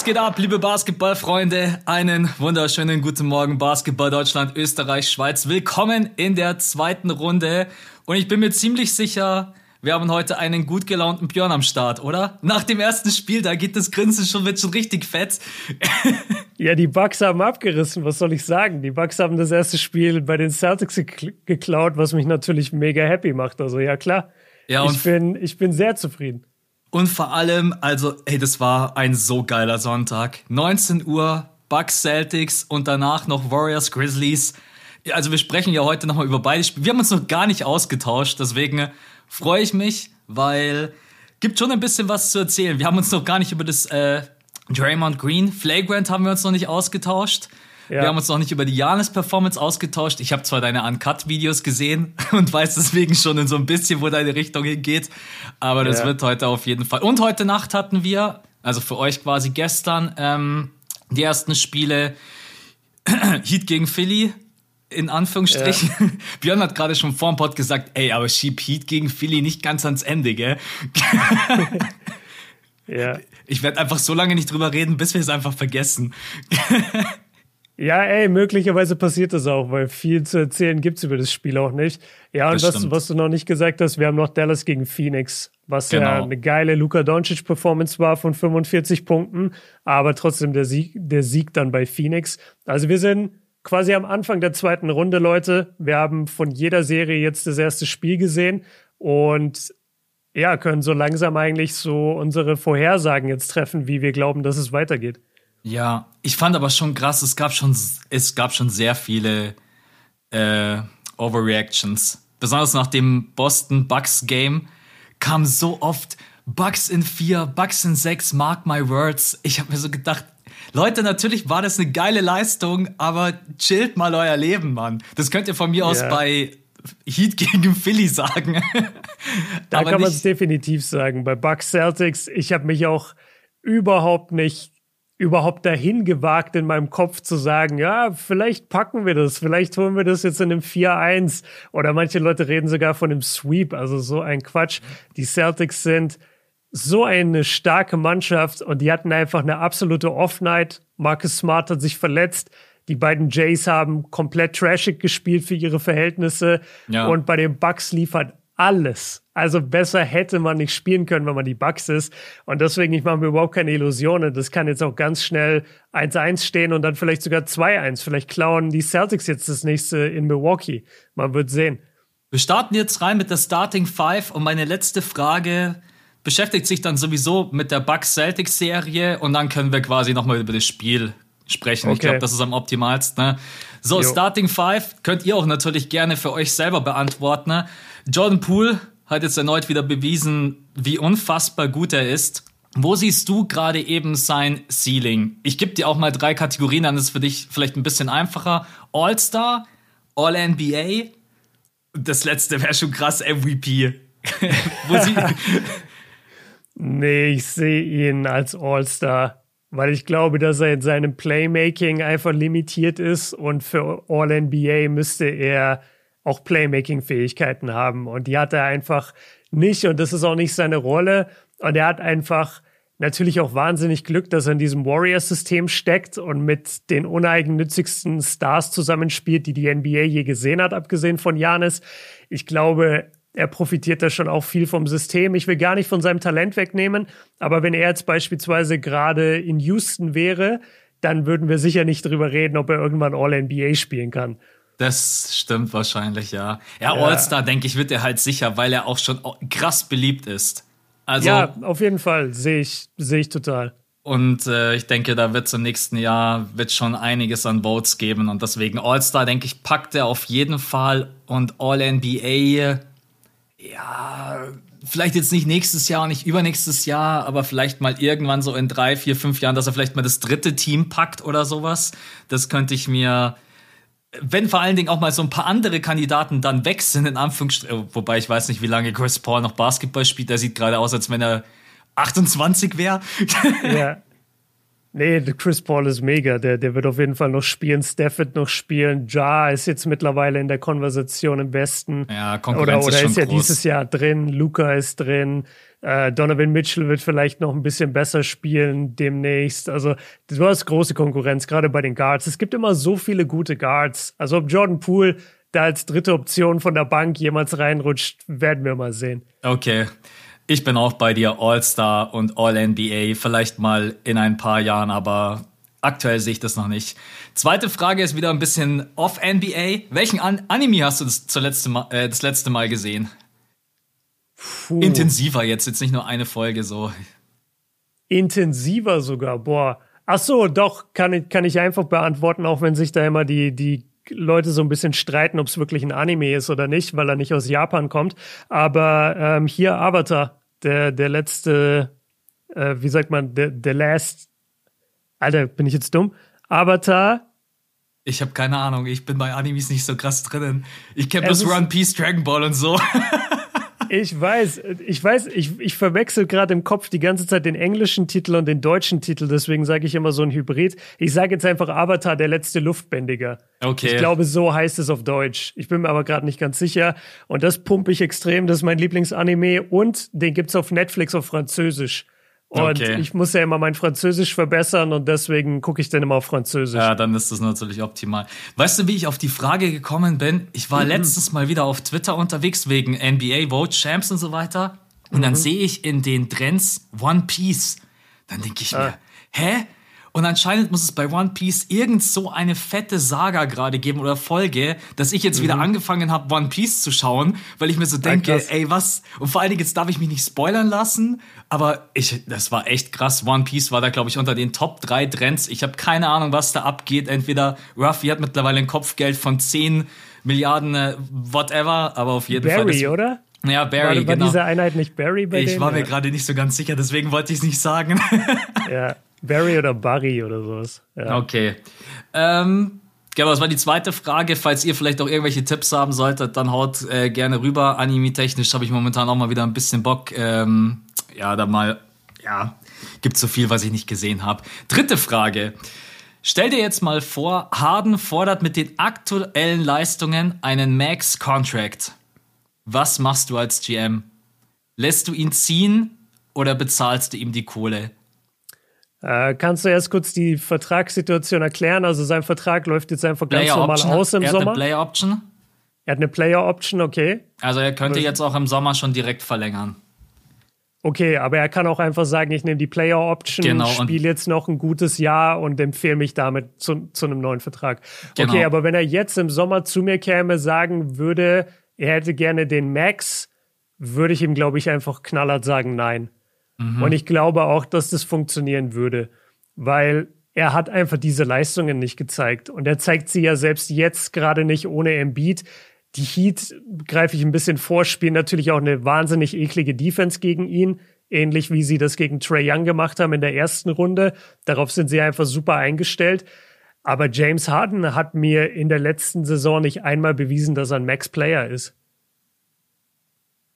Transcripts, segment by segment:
Was geht ab, liebe Basketballfreunde? Einen wunderschönen guten Morgen, Basketball Deutschland, Österreich, Schweiz. Willkommen in der zweiten Runde. Und ich bin mir ziemlich sicher, wir haben heute einen gut gelaunten Björn am Start, oder? Nach dem ersten Spiel, da geht das Grinsen schon, wird schon richtig fett. ja, die Bucks haben abgerissen, was soll ich sagen? Die Bucks haben das erste Spiel bei den Celtics geklaut, was mich natürlich mega happy macht. Also ja, klar. Ja, ich, bin, ich bin sehr zufrieden. Und vor allem, also, ey, das war ein so geiler Sonntag. 19 Uhr, Bucks Celtics und danach noch Warriors Grizzlies. Also wir sprechen ja heute nochmal über beide Spiele. Wir haben uns noch gar nicht ausgetauscht, deswegen freue ich mich, weil gibt schon ein bisschen was zu erzählen. Wir haben uns noch gar nicht über das äh, Draymond Green Flagrant haben wir uns noch nicht ausgetauscht. Ja. Wir haben uns noch nicht über die Janis-Performance ausgetauscht. Ich habe zwar deine Uncut-Videos gesehen und weiß deswegen schon in so ein bisschen, wo deine Richtung hingeht. Aber das ja. wird heute auf jeden Fall. Und heute Nacht hatten wir, also für euch quasi gestern, ähm, die ersten Spiele Heat gegen Philly. In Anführungsstrichen. Ja. Björn hat gerade schon vor dem Pod gesagt, ey, aber schieb Heat gegen Philly nicht ganz ans Ende, gell? ja. Ich werde einfach so lange nicht drüber reden, bis wir es einfach vergessen. Ja, ey, möglicherweise passiert das auch, weil viel zu erzählen gibt's über das Spiel auch nicht. Ja, und was, was, du noch nicht gesagt hast, wir haben noch Dallas gegen Phoenix, was genau. ja eine geile Luka Doncic-Performance war von 45 Punkten, aber trotzdem der Sieg, der Sieg dann bei Phoenix. Also wir sind quasi am Anfang der zweiten Runde, Leute. Wir haben von jeder Serie jetzt das erste Spiel gesehen und ja, können so langsam eigentlich so unsere Vorhersagen jetzt treffen, wie wir glauben, dass es weitergeht. Ja, ich fand aber schon krass, es gab schon, es gab schon sehr viele äh, Overreactions. Besonders nach dem Boston Bucks Game kam so oft Bucks in vier, Bucks in sechs, mark my words. Ich habe mir so gedacht, Leute, natürlich war das eine geile Leistung, aber chillt mal euer Leben, Mann. Das könnt ihr von mir yeah. aus bei Heat gegen Philly sagen. da aber kann man es definitiv sagen. Bei Bucks Celtics, ich habe mich auch überhaupt nicht überhaupt dahin gewagt, in meinem Kopf zu sagen, ja, vielleicht packen wir das, vielleicht holen wir das jetzt in einem 4-1 oder manche Leute reden sogar von einem Sweep, also so ein Quatsch. Die Celtics sind so eine starke Mannschaft und die hatten einfach eine absolute Off-Night. Marcus Smart hat sich verletzt. Die beiden Jays haben komplett trashig gespielt für ihre Verhältnisse. Ja. Und bei den Bucks liefert alles. Also besser hätte man nicht spielen können, wenn man die Bugs ist. Und deswegen, ich mache mir überhaupt keine Illusionen. Das kann jetzt auch ganz schnell 1-1 stehen und dann vielleicht sogar 2-1. Vielleicht klauen die Celtics jetzt das nächste in Milwaukee. Man wird sehen. Wir starten jetzt rein mit der Starting Five und meine letzte Frage beschäftigt sich dann sowieso mit der Bucks Celtics Serie und dann können wir quasi nochmal über das Spiel sprechen. Okay. Ich glaube, das ist am optimalsten. Ne? So, jo. Starting Five könnt ihr auch natürlich gerne für euch selber beantworten. Ne? Jordan Poole hat jetzt erneut wieder bewiesen, wie unfassbar gut er ist. Wo siehst du gerade eben sein Ceiling? Ich gebe dir auch mal drei Kategorien, dann ist es für dich vielleicht ein bisschen einfacher. All-Star, All-NBA, das letzte wäre schon krass, MVP. Sie nee, ich sehe ihn als All-Star, weil ich glaube, dass er in seinem Playmaking einfach limitiert ist und für All-NBA müsste er auch Playmaking-Fähigkeiten haben. Und die hat er einfach nicht und das ist auch nicht seine Rolle. Und er hat einfach natürlich auch wahnsinnig Glück, dass er in diesem Warriors-System steckt und mit den uneigennützigsten Stars zusammenspielt, die die NBA je gesehen hat, abgesehen von Janis. Ich glaube, er profitiert da schon auch viel vom System. Ich will gar nicht von seinem Talent wegnehmen, aber wenn er jetzt beispielsweise gerade in Houston wäre, dann würden wir sicher nicht drüber reden, ob er irgendwann All-NBA spielen kann. Das stimmt wahrscheinlich, ja. Ja, ja. All-Star, denke ich, wird er halt sicher, weil er auch schon krass beliebt ist. Also, ja, auf jeden Fall, sehe ich, sehe ich total. Und äh, ich denke, da wird im nächsten Jahr wird schon einiges an Votes geben. Und deswegen All-Star, denke ich, packt er auf jeden Fall. Und All-NBA, ja, vielleicht jetzt nicht nächstes Jahr und nicht übernächstes Jahr, aber vielleicht mal irgendwann so in drei, vier, fünf Jahren, dass er vielleicht mal das dritte Team packt oder sowas. Das könnte ich mir wenn vor allen Dingen auch mal so ein paar andere Kandidaten dann weg sind, in Anführungsstrichen, wobei ich weiß nicht, wie lange Chris Paul noch Basketball spielt, der sieht gerade aus, als wenn er 28 wäre. Ja. Nee, Chris Paul ist mega. Der, der wird auf jeden Fall noch spielen. Steph wird noch spielen. Ja ist jetzt mittlerweile in der Konversation im Besten. Ja, Konkurrenz oder, oder ist, ist ja groß. dieses Jahr drin. Luca ist drin. Äh, Donovan Mitchell wird vielleicht noch ein bisschen besser spielen demnächst. Also du hast große Konkurrenz, gerade bei den Guards. Es gibt immer so viele gute Guards. Also ob Jordan Poole da als dritte Option von der Bank jemals reinrutscht, werden wir mal sehen. Okay. Ich bin auch bei dir All-Star und All-NBA, vielleicht mal in ein paar Jahren, aber aktuell sehe ich das noch nicht. Zweite Frage ist wieder ein bisschen off-NBA. Welchen An Anime hast du das, zuletzt äh, das letzte Mal gesehen? Puh. Intensiver jetzt, jetzt nicht nur eine Folge so. Intensiver sogar, boah. Ach so, doch, kann ich, kann ich einfach beantworten, auch wenn sich da immer die, die Leute so ein bisschen streiten, ob es wirklich ein Anime ist oder nicht, weil er nicht aus Japan kommt. Aber ähm, hier Avatar, der, der letzte, äh, wie sagt man, der, der last, Alter, bin ich jetzt dumm? Avatar. Ich habe keine Ahnung, ich bin bei Animes nicht so krass drinnen. Ich kenne bloß One Piece, Dragon Ball und so. Ich weiß, ich weiß, ich, ich verwechsel gerade im Kopf die ganze Zeit den englischen Titel und den deutschen Titel, deswegen sage ich immer so ein Hybrid. Ich sage jetzt einfach Avatar, der letzte Luftbändiger. Okay. Ich glaube, so heißt es auf Deutsch. Ich bin mir aber gerade nicht ganz sicher. Und das pumpe ich extrem, das ist mein Lieblingsanime und den gibt's auf Netflix auf Französisch. Und okay. ich muss ja immer mein Französisch verbessern und deswegen gucke ich dann immer auf Französisch. Ja, dann ist das natürlich optimal. Weißt du, wie ich auf die Frage gekommen bin? Ich war mhm. letztens mal wieder auf Twitter unterwegs wegen NBA Vote Champs und so weiter. Und mhm. dann sehe ich in den Trends One Piece. Dann denke ich ah. mir, hä? Und anscheinend muss es bei One Piece irgend so eine fette Saga gerade geben oder Folge, dass ich jetzt mhm. wieder angefangen habe, One Piece zu schauen, weil ich mir so denke, ja, ey, was? Und vor allen Dingen, jetzt darf ich mich nicht spoilern lassen, aber ich, das war echt krass. One Piece war da, glaube ich, unter den Top 3 Trends. Ich habe keine Ahnung, was da abgeht. Entweder Ruffy hat mittlerweile ein Kopfgeld von 10 Milliarden, äh, whatever, aber auf jeden Barry, Fall. Barry, oder? Ja, Barry, war, war genau. diese Einheit nicht Barry bei Ich denen, war mir gerade nicht so ganz sicher, deswegen wollte ich es nicht sagen. ja. Barry oder Barry oder sowas. Ja. Okay. Ähm, genau, das war die zweite Frage. Falls ihr vielleicht auch irgendwelche Tipps haben solltet, dann haut äh, gerne rüber. Anime-technisch habe ich momentan auch mal wieder ein bisschen Bock. Ähm, ja, da mal, ja, gibt so viel, was ich nicht gesehen habe. Dritte Frage. Stell dir jetzt mal vor, Harden fordert mit den aktuellen Leistungen einen Max-Contract. Was machst du als GM? Lässt du ihn ziehen oder bezahlst du ihm die Kohle? Äh, kannst du erst kurz die Vertragssituation erklären? Also sein Vertrag läuft jetzt einfach ganz Player normal Option. aus im er Sommer. Hat eine Player Option. Er hat eine Player Option, okay. Also er könnte jetzt auch im Sommer schon direkt verlängern. Okay, aber er kann auch einfach sagen, ich nehme die Player Option, genau, spiele jetzt noch ein gutes Jahr und empfehle mich damit zu, zu einem neuen Vertrag. Genau. Okay, aber wenn er jetzt im Sommer zu mir käme, sagen würde, er hätte gerne den Max, würde ich ihm, glaube ich, einfach knallhart sagen, nein. Mhm. Und ich glaube auch, dass das funktionieren würde, weil er hat einfach diese Leistungen nicht gezeigt. Und er zeigt sie ja selbst jetzt gerade nicht ohne Embiid. Die Heat, greife ich ein bisschen vor, spielen natürlich auch eine wahnsinnig eklige Defense gegen ihn. Ähnlich wie sie das gegen Trey Young gemacht haben in der ersten Runde. Darauf sind sie einfach super eingestellt. Aber James Harden hat mir in der letzten Saison nicht einmal bewiesen, dass er ein Max-Player ist.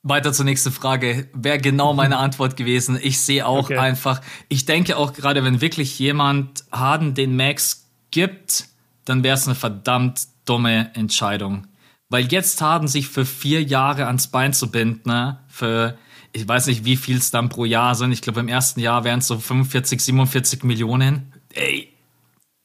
Weiter zur nächsten Frage. Wäre genau meine Antwort gewesen. Ich sehe auch okay. einfach, ich denke auch gerade, wenn wirklich jemand Harden den Max gibt, dann wäre es eine verdammt dumme Entscheidung. Weil jetzt Harden sich für vier Jahre ans Bein zu binden, ne? für ich weiß nicht, wie viel es dann pro Jahr sind. Ich glaube, im ersten Jahr wären es so 45, 47 Millionen. Ey,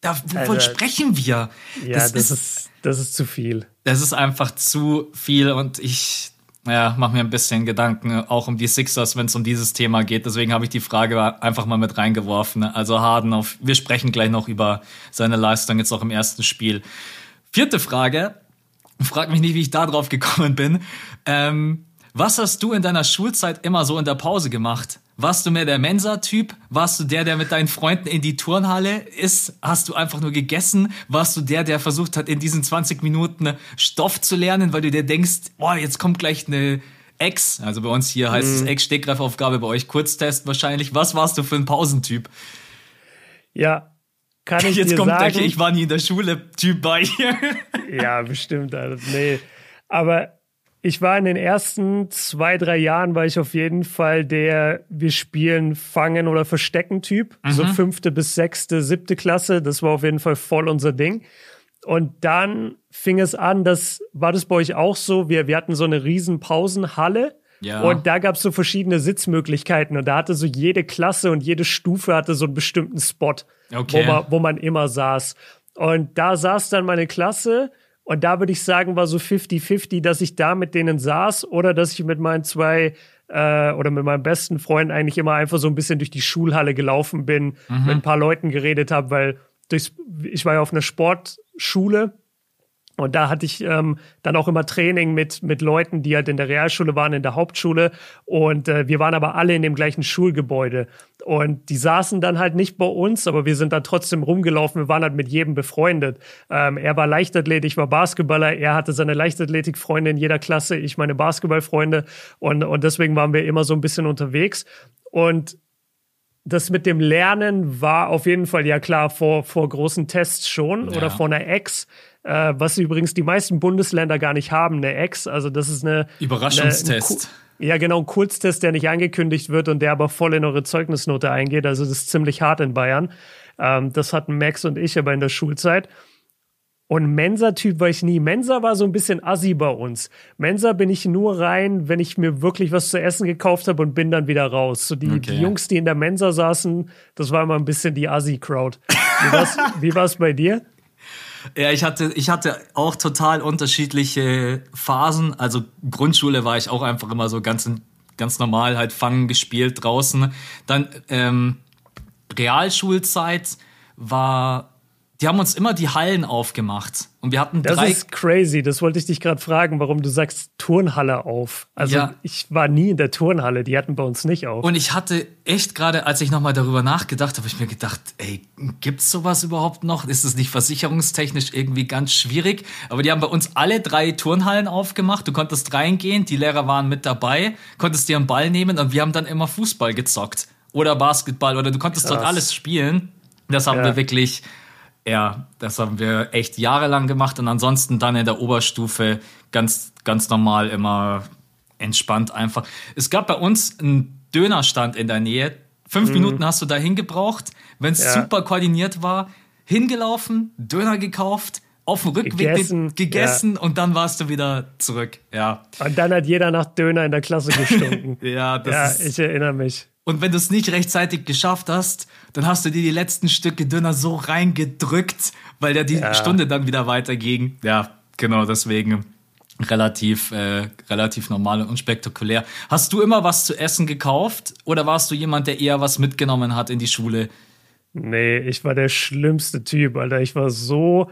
da, wovon also, sprechen wir? Ja, das, das ist, ist, das ist zu viel. Das ist einfach zu viel und ich, ja, mache mir ein bisschen Gedanken, auch um die Sixers, wenn es um dieses Thema geht. Deswegen habe ich die Frage einfach mal mit reingeworfen. Also Harden, auf, wir sprechen gleich noch über seine Leistung jetzt auch im ersten Spiel. Vierte Frage. Frag mich nicht, wie ich da drauf gekommen bin. Ähm, was hast du in deiner Schulzeit immer so in der Pause gemacht? Warst du mehr der Mensa-Typ? Warst du der, der mit deinen Freunden in die Turnhalle ist? Hast du einfach nur gegessen? Warst du der, der versucht hat, in diesen 20 Minuten Stoff zu lernen, weil du dir denkst, boah, jetzt kommt gleich eine Ex, also bei uns hier heißt mhm. es Ex-Stegreifaufgabe, bei euch Kurztest wahrscheinlich. Was warst du für ein Pausentyp? Ja, kann ich Jetzt dir kommt sagen. Der, ich war nie in der Schule Typ bei. ja, bestimmt. Also, nee. Aber ich war in den ersten zwei, drei Jahren war ich auf jeden Fall der wir spielen Fangen oder Verstecken Typ. Mhm. So fünfte bis sechste, siebte Klasse. Das war auf jeden Fall voll unser Ding. Und dann fing es an, das war das bei euch auch so. Wir, wir hatten so eine riesen Pausenhalle. Ja. Und da gab es so verschiedene Sitzmöglichkeiten und da hatte so jede Klasse und jede Stufe hatte so einen bestimmten Spot, okay. wo, man, wo man immer saß. Und da saß dann meine Klasse und da würde ich sagen, war so 50-50, dass ich da mit denen saß oder dass ich mit meinen zwei äh, oder mit meinem besten Freund eigentlich immer einfach so ein bisschen durch die Schulhalle gelaufen bin, mhm. mit ein paar Leuten geredet habe, weil durchs, ich war ja auf einer Sportschule und da hatte ich ähm, dann auch immer Training mit, mit Leuten, die halt in der Realschule waren, in der Hauptschule. Und äh, wir waren aber alle in dem gleichen Schulgebäude. Und die saßen dann halt nicht bei uns, aber wir sind dann trotzdem rumgelaufen. Wir waren halt mit jedem befreundet. Ähm, er war Leichtathlet, ich war Basketballer. Er hatte seine Leichtathletikfreunde in jeder Klasse, ich meine Basketballfreunde. Und, und deswegen waren wir immer so ein bisschen unterwegs. Und das mit dem Lernen war auf jeden Fall ja klar vor, vor großen Tests schon ja. oder vor einer Ex äh, was übrigens die meisten Bundesländer gar nicht haben, eine Ex. Also das ist eine Überraschungstest. Eine, ja, genau, ein Kurztest, der nicht angekündigt wird und der aber voll in eure Zeugnisnote eingeht. Also das ist ziemlich hart in Bayern. Ähm, das hatten Max und ich aber in der Schulzeit. Und Mensa-Typ war ich nie. Mensa war so ein bisschen assi bei uns. Mensa bin ich nur rein, wenn ich mir wirklich was zu essen gekauft habe und bin dann wieder raus. So die, okay. die Jungs, die in der Mensa saßen, das war immer ein bisschen die Assi-Crowd. Wie war es bei dir? Ja, ich hatte, ich hatte auch total unterschiedliche Phasen. Also Grundschule war ich auch einfach immer so ganz, ganz normal halt fangen gespielt draußen. Dann ähm, Realschulzeit war die haben uns immer die Hallen aufgemacht. Und wir hatten drei. Das ist crazy. Das wollte ich dich gerade fragen, warum du sagst Turnhalle auf. Also ja. ich war nie in der Turnhalle. Die hatten bei uns nicht auf. Und ich hatte echt gerade, als ich nochmal darüber nachgedacht habe, ich mir gedacht, ey, gibt's sowas überhaupt noch? Ist es nicht versicherungstechnisch irgendwie ganz schwierig? Aber die haben bei uns alle drei Turnhallen aufgemacht. Du konntest reingehen, die Lehrer waren mit dabei, konntest dir einen Ball nehmen und wir haben dann immer Fußball gezockt. Oder Basketball oder du konntest Krass. dort alles spielen. Das haben ja. wir wirklich ja, das haben wir echt jahrelang gemacht und ansonsten dann in der Oberstufe ganz, ganz normal immer entspannt einfach. Es gab bei uns einen Dönerstand in der Nähe. Fünf mhm. Minuten hast du dahin gebraucht. Wenn es ja. super koordiniert war, hingelaufen, Döner gekauft, auf dem Rückweg gegessen, gegessen ja. und dann warst du wieder zurück. Ja. Und dann hat jeder nach Döner in der Klasse gestunken. ja, das ja, ist, ich erinnere mich. Und wenn du es nicht rechtzeitig geschafft hast, dann hast du dir die letzten Stücke Döner so reingedrückt, weil ja die ja. Stunde dann wieder weiterging. Ja, genau, deswegen relativ, äh, relativ normal und unspektakulär. Hast du immer was zu essen gekauft oder warst du jemand, der eher was mitgenommen hat in die Schule? Nee, ich war der schlimmste Typ, Alter. Ich war so,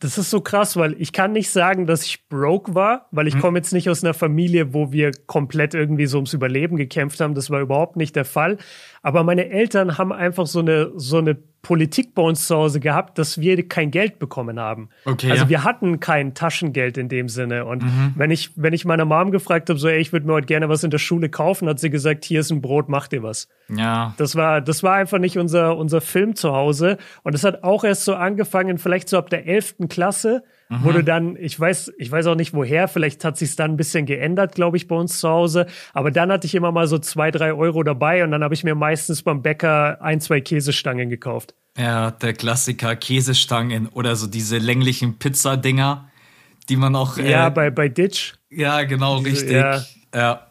das ist so krass, weil ich kann nicht sagen, dass ich broke war, weil ich mhm. komme jetzt nicht aus einer Familie, wo wir komplett irgendwie so ums Überleben gekämpft haben. Das war überhaupt nicht der Fall. Aber meine Eltern haben einfach so eine, so eine Politik bei uns zu Hause gehabt, dass wir kein Geld bekommen haben. Okay, also ja. wir hatten kein Taschengeld in dem Sinne. Und mhm. wenn ich, wenn ich meiner Mom gefragt habe, so, ey, ich würde mir heute gerne was in der Schule kaufen, hat sie gesagt, hier ist ein Brot, mach dir was. Ja. Das war, das war einfach nicht unser, unser Film zu Hause. Und es hat auch erst so angefangen, vielleicht so ab der elften Klasse, mhm. wurde dann, ich weiß, ich weiß auch nicht woher, vielleicht hat sich dann ein bisschen geändert, glaube ich, bei uns zu Hause. Aber dann hatte ich immer mal so zwei, drei Euro dabei und dann habe ich mir meistens beim Bäcker ein, zwei Käsestangen gekauft. Ja, der Klassiker Käsestangen oder so diese länglichen Pizzadinger, die man auch. Ja, äh, bei, bei Ditch. Ja, genau, diese, richtig. Ja. ja.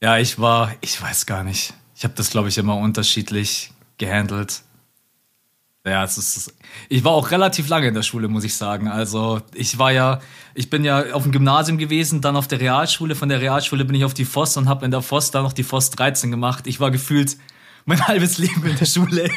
Ja, ich war, ich weiß gar nicht. Ich habe das, glaube ich, immer unterschiedlich gehandelt. Ja, es ist, ich war auch relativ lange in der Schule, muss ich sagen. Also ich war ja, ich bin ja auf dem Gymnasium gewesen, dann auf der Realschule. Von der Realschule bin ich auf die Voss und habe in der Voss dann noch die Voss 13 gemacht. Ich war gefühlt mein halbes Leben in der Schule.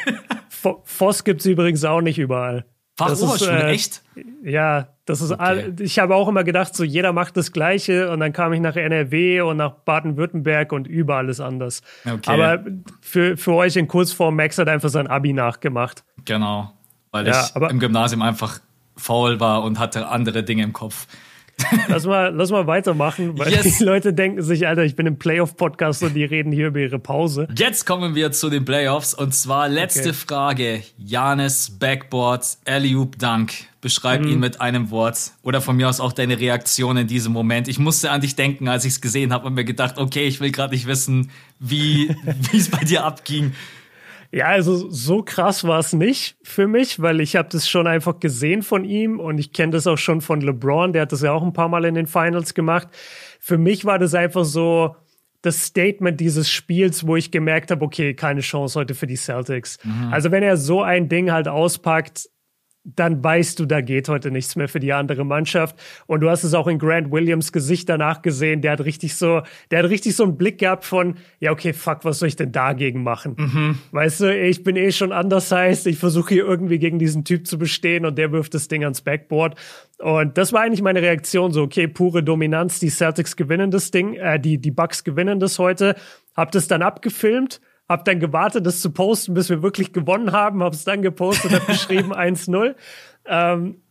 Voss gibt es übrigens auch nicht überall. Fachoberschule, äh, echt? Ja, das ist okay. all, ich habe auch immer gedacht, so jeder macht das Gleiche und dann kam ich nach NRW und nach Baden-Württemberg und überall ist anders. Okay. Aber für, für euch in Kurzform, Max hat einfach sein Abi nachgemacht. Genau, weil ja, ich im Gymnasium einfach faul war und hatte andere Dinge im Kopf. Lass mal, lass mal weitermachen, weil yes. die Leute denken sich, Alter, ich bin im Playoff-Podcast und die reden hier über ihre Pause. Jetzt kommen wir zu den Playoffs und zwar letzte okay. Frage. Janis Backboard, Eliup Dank. Beschreib mhm. ihn mit einem Wort oder von mir aus auch deine Reaktion in diesem Moment. Ich musste an dich denken, als ich es gesehen habe und mir gedacht, okay, ich will gerade nicht wissen, wie es bei dir abging. Ja, also so krass war es nicht für mich, weil ich habe das schon einfach gesehen von ihm und ich kenne das auch schon von LeBron, der hat das ja auch ein paar Mal in den Finals gemacht. Für mich war das einfach so das Statement dieses Spiels, wo ich gemerkt habe, okay, keine Chance heute für die Celtics. Mhm. Also wenn er so ein Ding halt auspackt, dann weißt du, da geht heute nichts mehr für die andere Mannschaft. Und du hast es auch in Grant Williams Gesicht danach gesehen. Der hat richtig so, der hat richtig so einen Blick gehabt von, ja, okay, fuck, was soll ich denn dagegen machen? Mhm. Weißt du, ich bin eh schon undersized. Ich versuche hier irgendwie gegen diesen Typ zu bestehen und der wirft das Ding ans Backboard. Und das war eigentlich meine Reaktion so, okay, pure Dominanz. Die Celtics gewinnen das Ding, äh, die, die Bucks gewinnen das heute. Hab das dann abgefilmt hab dann gewartet, das zu posten, bis wir wirklich gewonnen haben, hab's dann gepostet, hab geschrieben 1-0. Ähm,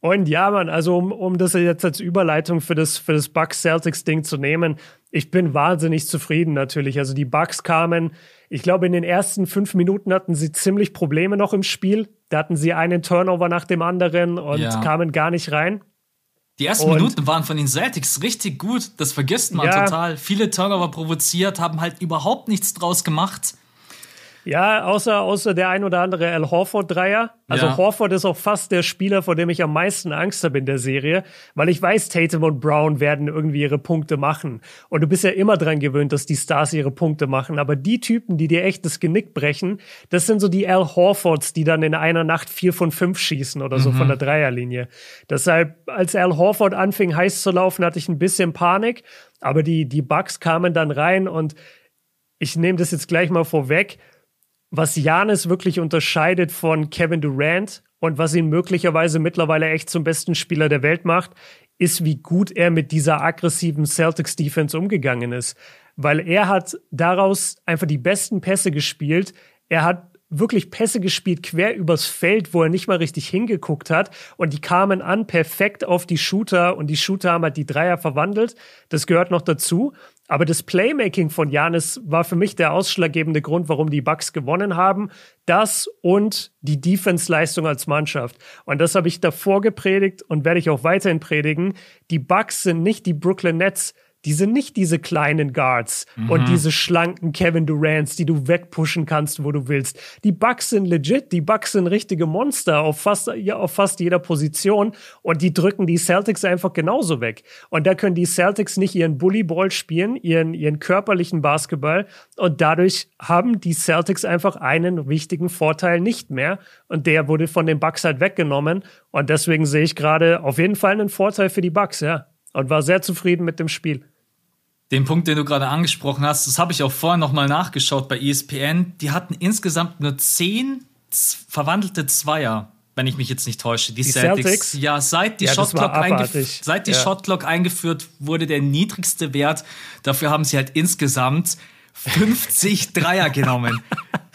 und ja, man, also um, um das jetzt als Überleitung für das, für das Bucks Celtics Ding zu nehmen, ich bin wahnsinnig zufrieden natürlich. Also die Bucks kamen, ich glaube, in den ersten fünf Minuten hatten sie ziemlich Probleme noch im Spiel. Da hatten sie einen Turnover nach dem anderen und ja. kamen gar nicht rein. Die ersten und Minuten waren von den Celtics richtig gut. Das vergisst man ja. total. Viele Turnover provoziert, haben halt überhaupt nichts draus gemacht. Ja, außer, außer der ein oder andere Al Horford-Dreier. Also ja. Horford ist auch fast der Spieler, vor dem ich am meisten Angst habe in der Serie, weil ich weiß, Tatum und Brown werden irgendwie ihre Punkte machen. Und du bist ja immer dran gewöhnt, dass die Stars ihre Punkte machen. Aber die Typen, die dir echt das Genick brechen, das sind so die Al Horfords, die dann in einer Nacht vier von fünf schießen oder so mhm. von der Dreierlinie. Deshalb, als Al Horford anfing heiß zu laufen, hatte ich ein bisschen Panik. Aber die, die Bugs kamen dann rein und ich nehme das jetzt gleich mal vorweg was Janis wirklich unterscheidet von Kevin Durant und was ihn möglicherweise mittlerweile echt zum besten Spieler der Welt macht, ist, wie gut er mit dieser aggressiven Celtics Defense umgegangen ist. Weil er hat daraus einfach die besten Pässe gespielt. Er hat wirklich Pässe gespielt quer übers Feld, wo er nicht mal richtig hingeguckt hat. Und die kamen an perfekt auf die Shooter und die Shooter haben halt die Dreier verwandelt. Das gehört noch dazu. Aber das Playmaking von Janis war für mich der ausschlaggebende Grund, warum die Bucks gewonnen haben. Das und die Defense-Leistung als Mannschaft. Und das habe ich davor gepredigt und werde ich auch weiterhin predigen. Die Bucks sind nicht die Brooklyn Nets die sind nicht diese kleinen Guards mhm. und diese schlanken Kevin Durants, die du wegpushen kannst, wo du willst. Die Bucks sind legit, die Bucks sind richtige Monster auf fast, ja, auf fast jeder Position und die drücken die Celtics einfach genauso weg. Und da können die Celtics nicht ihren Bullyball spielen, ihren, ihren körperlichen Basketball und dadurch haben die Celtics einfach einen wichtigen Vorteil nicht mehr und der wurde von den Bucks halt weggenommen und deswegen sehe ich gerade auf jeden Fall einen Vorteil für die Bucks, ja. Und war sehr zufrieden mit dem Spiel den Punkt, den du gerade angesprochen hast, das habe ich auch vorher nochmal nachgeschaut bei ESPN. Die hatten insgesamt nur zehn verwandelte Zweier, wenn ich mich jetzt nicht täusche. Die, die Celtics, Celtics, Ja, seit die, ja, seit die ja. Shotclock eingeführt wurde, der niedrigste Wert. Dafür haben sie halt insgesamt 50 Dreier genommen.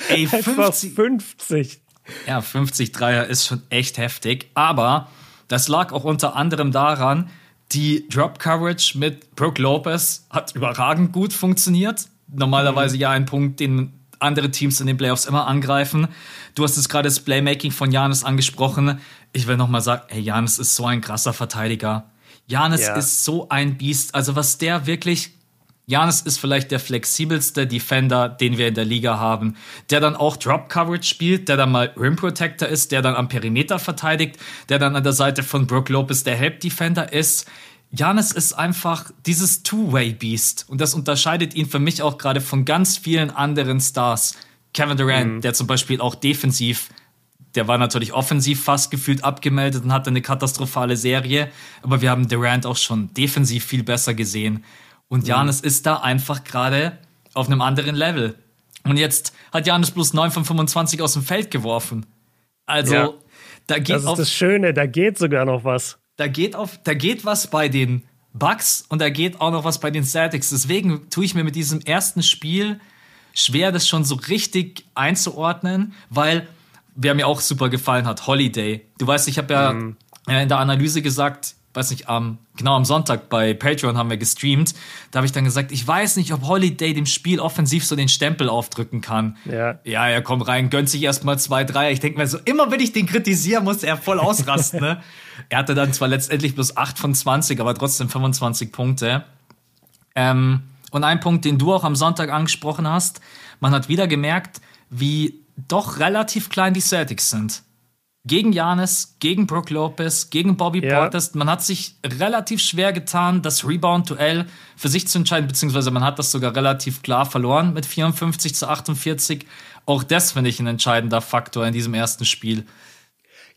Ey, 50. 50. Ja, 50 Dreier ist schon echt heftig. Aber das lag auch unter anderem daran, die Drop Coverage mit Brooke Lopez hat überragend gut funktioniert. Normalerweise mhm. ja ein Punkt, den andere Teams in den Playoffs immer angreifen. Du hast jetzt gerade das Playmaking von Janis angesprochen. Ich will nochmal sagen, hey, Janis ist so ein krasser Verteidiger. Janis ja. ist so ein Biest. Also was der wirklich Janis ist vielleicht der flexibelste Defender, den wir in der Liga haben, der dann auch Drop Coverage spielt, der dann mal Rim Protector ist, der dann am Perimeter verteidigt, der dann an der Seite von Brook Lopez der Help Defender ist. Janis ist einfach dieses Two-Way-Beast und das unterscheidet ihn für mich auch gerade von ganz vielen anderen Stars. Kevin Durant, mhm. der zum Beispiel auch defensiv, der war natürlich offensiv fast gefühlt abgemeldet und hatte eine katastrophale Serie, aber wir haben Durant auch schon defensiv viel besser gesehen. Und Janis mhm. ist da einfach gerade auf einem anderen Level. Und jetzt hat Janis bloß 9 von 25 aus dem Feld geworfen. Also, ja. da geht Das ist auf, das Schöne, da geht sogar noch was. Da geht auf, da geht was bei den Bucks und da geht auch noch was bei den Celtics. Deswegen tue ich mir mit diesem ersten Spiel schwer, das schon so richtig einzuordnen, weil wer mir auch super gefallen hat, Holiday. Du weißt, ich habe ja mhm. in der Analyse gesagt, weiß nicht, am, genau am Sonntag bei Patreon haben wir gestreamt. Da habe ich dann gesagt, ich weiß nicht, ob Holiday dem Spiel offensiv so den Stempel aufdrücken kann. Ja. Ja, er kommt rein, gönnt sich erstmal zwei, drei. Ich denke mir so, immer wenn ich den kritisiere, muss er voll ausrasten, ne? Er hatte dann zwar letztendlich bloß 8 von 20, aber trotzdem 25 Punkte. Ähm, und ein Punkt, den du auch am Sonntag angesprochen hast, man hat wieder gemerkt, wie doch relativ klein die Celtics sind gegen Janis, gegen Brook Lopez, gegen Bobby ja. Portis. Man hat sich relativ schwer getan, das Rebound-Duell für sich zu entscheiden, beziehungsweise man hat das sogar relativ klar verloren mit 54 zu 48. Auch das finde ich ein entscheidender Faktor in diesem ersten Spiel.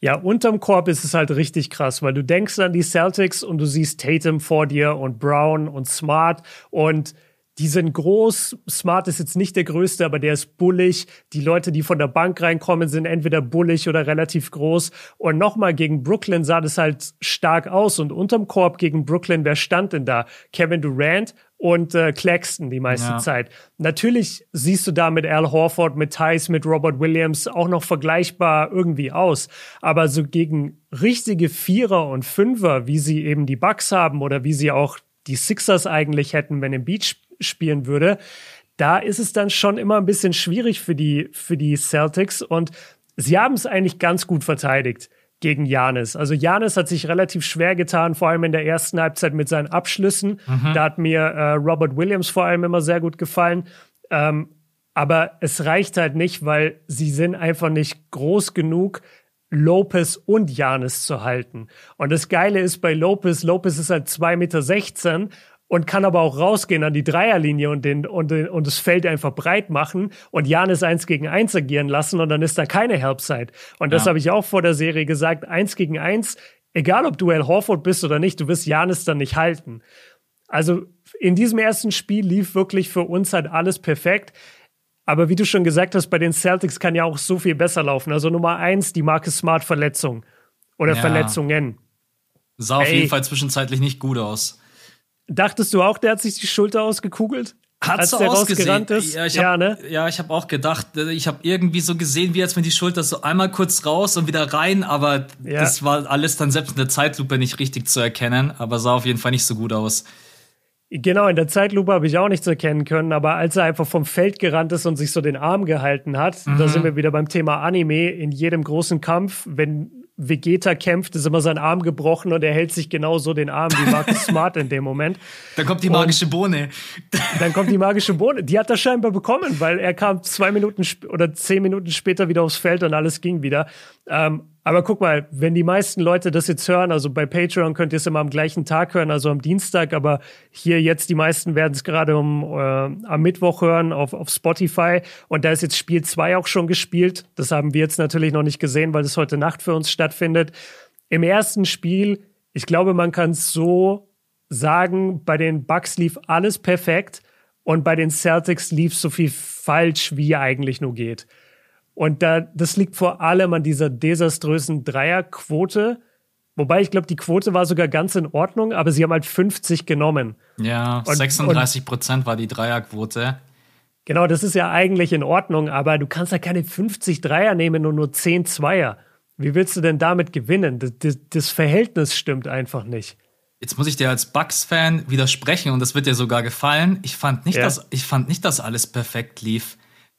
Ja, unterm Korb ist es halt richtig krass, weil du denkst an die Celtics und du siehst Tatum vor dir und Brown und Smart und die sind groß. Smart ist jetzt nicht der größte, aber der ist bullig. Die Leute, die von der Bank reinkommen, sind entweder bullig oder relativ groß. Und nochmal gegen Brooklyn sah das halt stark aus. Und unterm Korb gegen Brooklyn, wer stand denn da? Kevin Durant und äh, Claxton die meiste ja. Zeit. Natürlich siehst du da mit Al Horford, mit Tice, mit Robert Williams auch noch vergleichbar irgendwie aus. Aber so gegen richtige Vierer und Fünfer, wie sie eben die Bucks haben oder wie sie auch die Sixers eigentlich hätten, wenn im Beach spielen würde, da ist es dann schon immer ein bisschen schwierig für die, für die Celtics und sie haben es eigentlich ganz gut verteidigt gegen Janis. Also Janis hat sich relativ schwer getan, vor allem in der ersten Halbzeit mit seinen Abschlüssen. Mhm. Da hat mir äh, Robert Williams vor allem immer sehr gut gefallen. Ähm, aber es reicht halt nicht, weil sie sind einfach nicht groß genug, Lopez und Janis zu halten. Und das Geile ist bei Lopez, Lopez ist halt 2,16 Meter und kann aber auch rausgehen an die Dreierlinie und, den, und, den, und das Feld einfach breit machen und Janis eins gegen eins agieren lassen und dann ist da keine Helpside. Und das ja. habe ich auch vor der Serie gesagt, eins gegen eins, egal ob du El Horford bist oder nicht, du wirst Janis dann nicht halten. Also in diesem ersten Spiel lief wirklich für uns halt alles perfekt. Aber wie du schon gesagt hast, bei den Celtics kann ja auch so viel besser laufen. Also Nummer eins, die Marke Smart Verletzung oder ja. Verletzungen. Sah auf Ey. jeden Fall zwischenzeitlich nicht gut aus. Dachtest du auch, der hat sich die Schulter ausgekugelt? Hat als so der ausgesehen. ist? Ja, ich habe ja, ne? ja, hab auch gedacht, ich habe irgendwie so gesehen, wie jetzt mit die Schulter so einmal kurz raus und wieder rein, aber ja. das war alles dann selbst in der Zeitlupe nicht richtig zu erkennen, aber sah auf jeden Fall nicht so gut aus. Genau, in der Zeitlupe habe ich auch nichts erkennen können, aber als er einfach vom Feld gerannt ist und sich so den Arm gehalten hat, mhm. da sind wir wieder beim Thema Anime. In jedem großen Kampf, wenn Vegeta kämpft, ist immer sein Arm gebrochen und er hält sich genauso den Arm wie Marcus Smart in dem Moment. Dann kommt die magische Bohne. Dann kommt die magische Bohne. Die hat er scheinbar bekommen, weil er kam zwei Minuten oder zehn Minuten später wieder aufs Feld und alles ging wieder. Ähm, aber guck mal, wenn die meisten Leute das jetzt hören, also bei Patreon könnt ihr es immer am gleichen Tag hören, also am Dienstag, aber hier jetzt die meisten werden es gerade um, äh, am Mittwoch hören auf, auf Spotify und da ist jetzt Spiel 2 auch schon gespielt. Das haben wir jetzt natürlich noch nicht gesehen, weil das heute Nacht für uns stattfindet. Im ersten Spiel, ich glaube, man kann es so sagen, bei den Bucks lief alles perfekt und bei den Celtics lief so viel falsch, wie eigentlich nur geht. Und da, das liegt vor allem an dieser desaströsen Dreierquote. Wobei ich glaube, die Quote war sogar ganz in Ordnung, aber sie haben halt 50 genommen. Ja, und, 36 Prozent war die Dreierquote. Genau, das ist ja eigentlich in Ordnung, aber du kannst ja keine 50 Dreier nehmen und nur 10 Zweier. Wie willst du denn damit gewinnen? Das, das, das Verhältnis stimmt einfach nicht. Jetzt muss ich dir als Bucks-Fan widersprechen und das wird dir sogar gefallen. Ich fand nicht, ja. dass, ich fand nicht, dass alles perfekt lief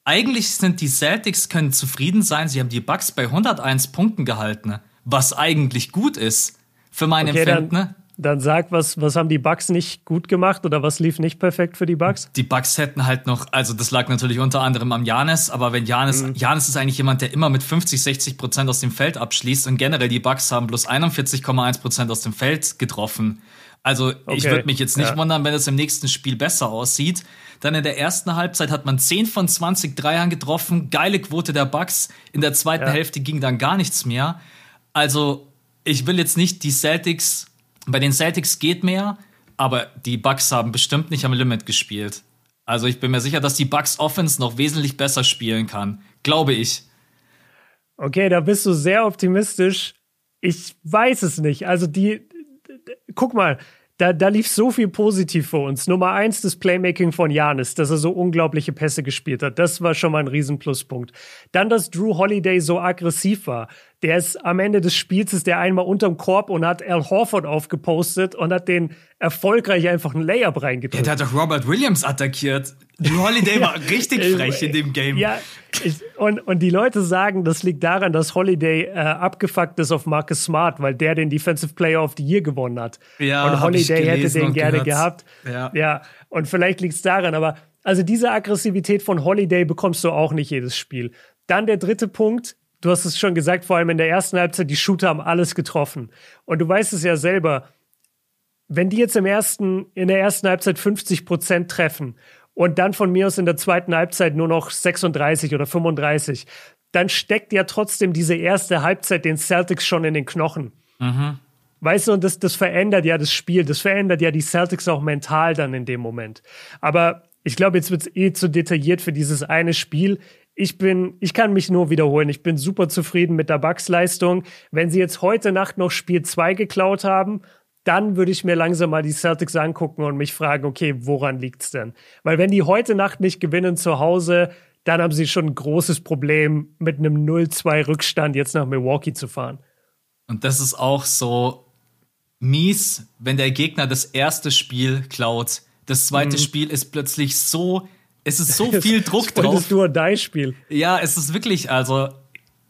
eigentlich sind die Celtics können zufrieden sein. Sie haben die Bucks bei 101 Punkten gehalten, was eigentlich gut ist für mein okay, Empfinden. Dann, dann sag, was, was haben die Bucks nicht gut gemacht oder was lief nicht perfekt für die Bucks? Die Bucks hätten halt noch, also das lag natürlich unter anderem am Janis, aber wenn Janis, mhm. Janis ist eigentlich jemand, der immer mit 50, 60 Prozent aus dem Feld abschließt und generell die Bucks haben bloß 41,1 Prozent aus dem Feld getroffen. Also okay. ich würde mich jetzt nicht ja. wundern, wenn es im nächsten Spiel besser aussieht. Dann in der ersten Halbzeit hat man 10 von 20 Dreiern getroffen, geile Quote der Bucks. In der zweiten ja. Hälfte ging dann gar nichts mehr. Also ich will jetzt nicht die Celtics, bei den Celtics geht mehr, aber die Bucks haben bestimmt nicht am Limit gespielt. Also ich bin mir sicher, dass die Bucks Offense noch wesentlich besser spielen kann. Glaube ich. Okay, da bist du sehr optimistisch. Ich weiß es nicht. Also die, guck mal, da, da lief so viel positiv für uns. Nummer eins, das Playmaking von Janis, dass er so unglaubliche Pässe gespielt hat. Das war schon mal ein Riesenpluspunkt. Dann, dass Drew Holiday so aggressiv war. Der ist am Ende des Spiels ist der einmal unterm Korb und hat Al Horford aufgepostet und hat den erfolgreich einfach einen Layup reingedrückt. Ja, der hat doch Robert Williams attackiert. Drew Holiday war richtig frech in dem Game. Ja, ich, und, und die Leute sagen, das liegt daran, dass Holiday äh, abgefuckt ist auf Marcus Smart, weil der den Defensive Player of the Year gewonnen hat. Ja, und Holiday hätte den gerne gehört. gehabt. Ja. ja, und vielleicht liegt es daran, aber also diese Aggressivität von Holiday bekommst du auch nicht jedes Spiel. Dann der dritte Punkt, du hast es schon gesagt, vor allem in der ersten Halbzeit, die Shooter haben alles getroffen. Und du weißt es ja selber, wenn die jetzt im ersten, in der ersten Halbzeit 50 Prozent treffen und dann von mir aus in der zweiten Halbzeit nur noch 36 oder 35, dann steckt ja trotzdem diese erste Halbzeit den Celtics schon in den Knochen. Mhm. Weißt du, und das, das verändert ja das Spiel, das verändert ja die Celtics auch mental dann in dem Moment. Aber ich glaube, jetzt wird es eh zu detailliert für dieses eine Spiel. Ich bin, ich kann mich nur wiederholen. Ich bin super zufrieden mit der Bucks-Leistung. Wenn sie jetzt heute Nacht noch Spiel 2 geklaut haben dann würde ich mir langsam mal die Celtics angucken und mich fragen, okay, woran liegt's denn? Weil wenn die heute Nacht nicht gewinnen zu Hause, dann haben sie schon ein großes Problem, mit einem 0-2 Rückstand jetzt nach Milwaukee zu fahren. Und das ist auch so mies, wenn der Gegner das erste Spiel klaut. Das zweite mhm. Spiel ist plötzlich so, es ist so viel Druck drauf. Das ist nur dein Spiel. Ja, es ist wirklich, also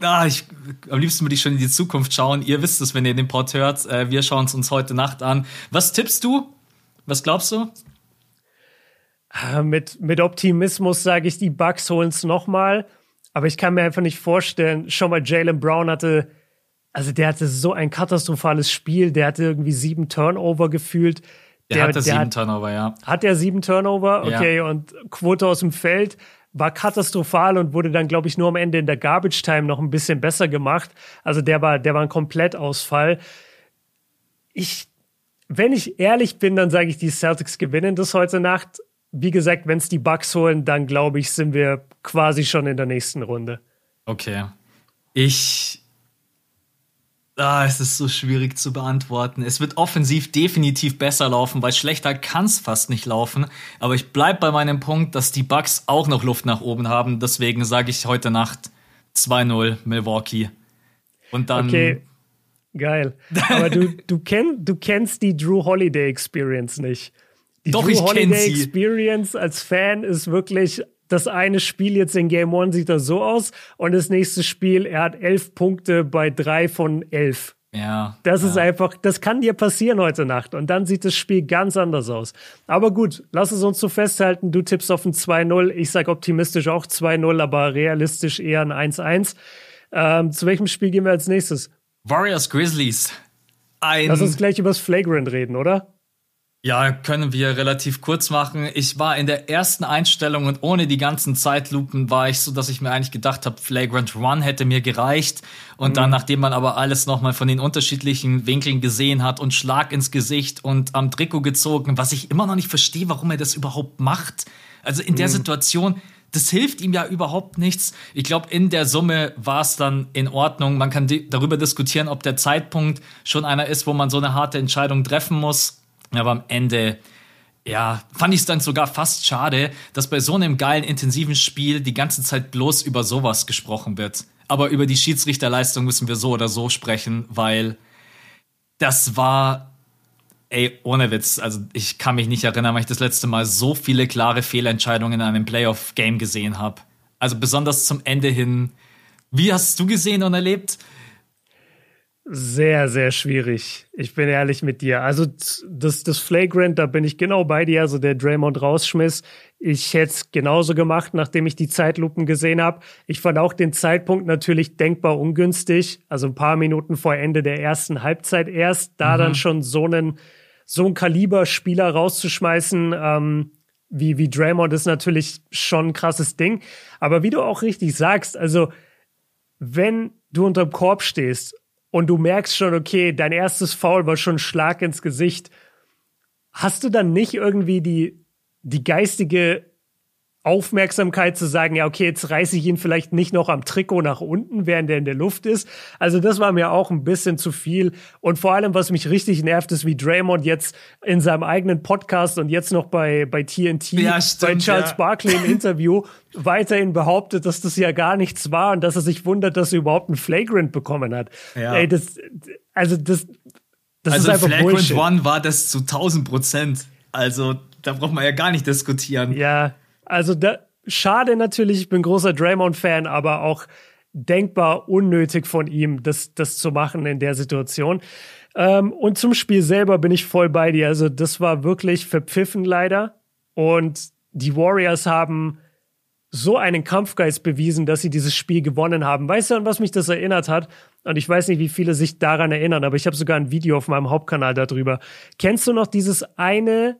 Ah, ich, am liebsten würde ich schon in die Zukunft schauen. Ihr wisst es, wenn ihr den Pod hört. Äh, wir schauen es uns heute Nacht an. Was tippst du? Was glaubst du? Ah, mit, mit Optimismus sage ich, die Bugs holen es nochmal. Aber ich kann mir einfach nicht vorstellen, schon mal Jalen Brown hatte, also der hatte so ein katastrophales Spiel. Der hatte irgendwie sieben Turnover gefühlt. Der, der hatte der sieben hat, Turnover, ja. Hat er sieben Turnover? Okay, ja. und Quote aus dem Feld war katastrophal und wurde dann, glaube ich, nur am Ende in der Garbage Time noch ein bisschen besser gemacht. Also der war, der war ein Komplettausfall. Ich, wenn ich ehrlich bin, dann sage ich, die Celtics gewinnen das heute Nacht. Wie gesagt, wenn es die Bucks holen, dann glaube ich, sind wir quasi schon in der nächsten Runde. Okay. Ich Ah, es ist so schwierig zu beantworten. Es wird offensiv definitiv besser laufen, weil schlechter kann es fast nicht laufen. Aber ich bleibe bei meinem Punkt, dass die Bucks auch noch Luft nach oben haben. Deswegen sage ich heute Nacht 2-0 Milwaukee. Und dann. Okay, geil. Aber du, du, kenn, du kennst die Drew Holiday Experience nicht. Die Doch, Drew ich Holiday Experience als Fan ist wirklich das eine Spiel jetzt in Game One sieht er so aus und das nächste Spiel, er hat elf Punkte bei drei von elf. Ja. Das ja. ist einfach, das kann dir passieren heute Nacht. Und dann sieht das Spiel ganz anders aus. Aber gut, lass es uns so festhalten. Du tippst auf ein 2-0. Ich sag optimistisch auch 2-0, aber realistisch eher ein 1-1. Ähm, zu welchem Spiel gehen wir als nächstes? Warriors Grizzlies. Ein Lass uns gleich übers Flagrant reden, oder? Ja, können wir relativ kurz machen. Ich war in der ersten Einstellung und ohne die ganzen Zeitlupen war ich so, dass ich mir eigentlich gedacht habe, Flagrant Run hätte mir gereicht. Und mhm. dann, nachdem man aber alles nochmal von den unterschiedlichen Winkeln gesehen hat und Schlag ins Gesicht und am Trikot gezogen, was ich immer noch nicht verstehe, warum er das überhaupt macht. Also in der mhm. Situation, das hilft ihm ja überhaupt nichts. Ich glaube, in der Summe war es dann in Ordnung. Man kann darüber diskutieren, ob der Zeitpunkt schon einer ist, wo man so eine harte Entscheidung treffen muss aber am Ende, ja, fand ich es dann sogar fast schade, dass bei so einem geilen, intensiven Spiel die ganze Zeit bloß über sowas gesprochen wird. Aber über die Schiedsrichterleistung müssen wir so oder so sprechen, weil das war, ey, ohne Witz, also ich kann mich nicht erinnern, weil ich das letzte Mal so viele klare Fehlentscheidungen in einem Playoff-Game gesehen habe. Also besonders zum Ende hin. Wie hast du gesehen und erlebt? Sehr, sehr schwierig. Ich bin ehrlich mit dir. Also das, das Flagrant, da bin ich genau bei dir. Also der Draymond rausschmiss. Ich hätte es genauso gemacht, nachdem ich die Zeitlupen gesehen habe. Ich fand auch den Zeitpunkt natürlich denkbar ungünstig. Also ein paar Minuten vor Ende der ersten Halbzeit erst, da mhm. dann schon so einen so ein Kaliber-Spieler rauszuschmeißen, ähm, wie, wie Draymond ist natürlich schon ein krasses Ding. Aber wie du auch richtig sagst, also wenn du unterm Korb stehst und du merkst schon, okay, dein erstes Foul war schon ein Schlag ins Gesicht. Hast du dann nicht irgendwie die, die geistige Aufmerksamkeit zu sagen, ja, okay, jetzt reiße ich ihn vielleicht nicht noch am Trikot nach unten, während er in der Luft ist. Also das war mir auch ein bisschen zu viel. Und vor allem, was mich richtig nervt, ist, wie Draymond jetzt in seinem eigenen Podcast und jetzt noch bei, bei TNT, ja, stimmt, bei Charles ja. Barkley im Interview weiterhin behauptet, dass das ja gar nichts war und dass er sich wundert, dass er überhaupt einen Flagrant bekommen hat. Ja. Ey, das, also das, das also ist einfach Flagrant Bullshit. One war das zu 1000 Prozent. Also da braucht man ja gar nicht diskutieren. Ja, also da, schade natürlich, ich bin großer Draymond-Fan, aber auch denkbar unnötig von ihm, das, das zu machen in der Situation. Ähm, und zum Spiel selber bin ich voll bei dir. Also das war wirklich verpfiffen leider. Und die Warriors haben so einen Kampfgeist bewiesen, dass sie dieses Spiel gewonnen haben. Weißt du, an was mich das erinnert hat? Und ich weiß nicht, wie viele sich daran erinnern, aber ich habe sogar ein Video auf meinem Hauptkanal darüber. Kennst du noch dieses eine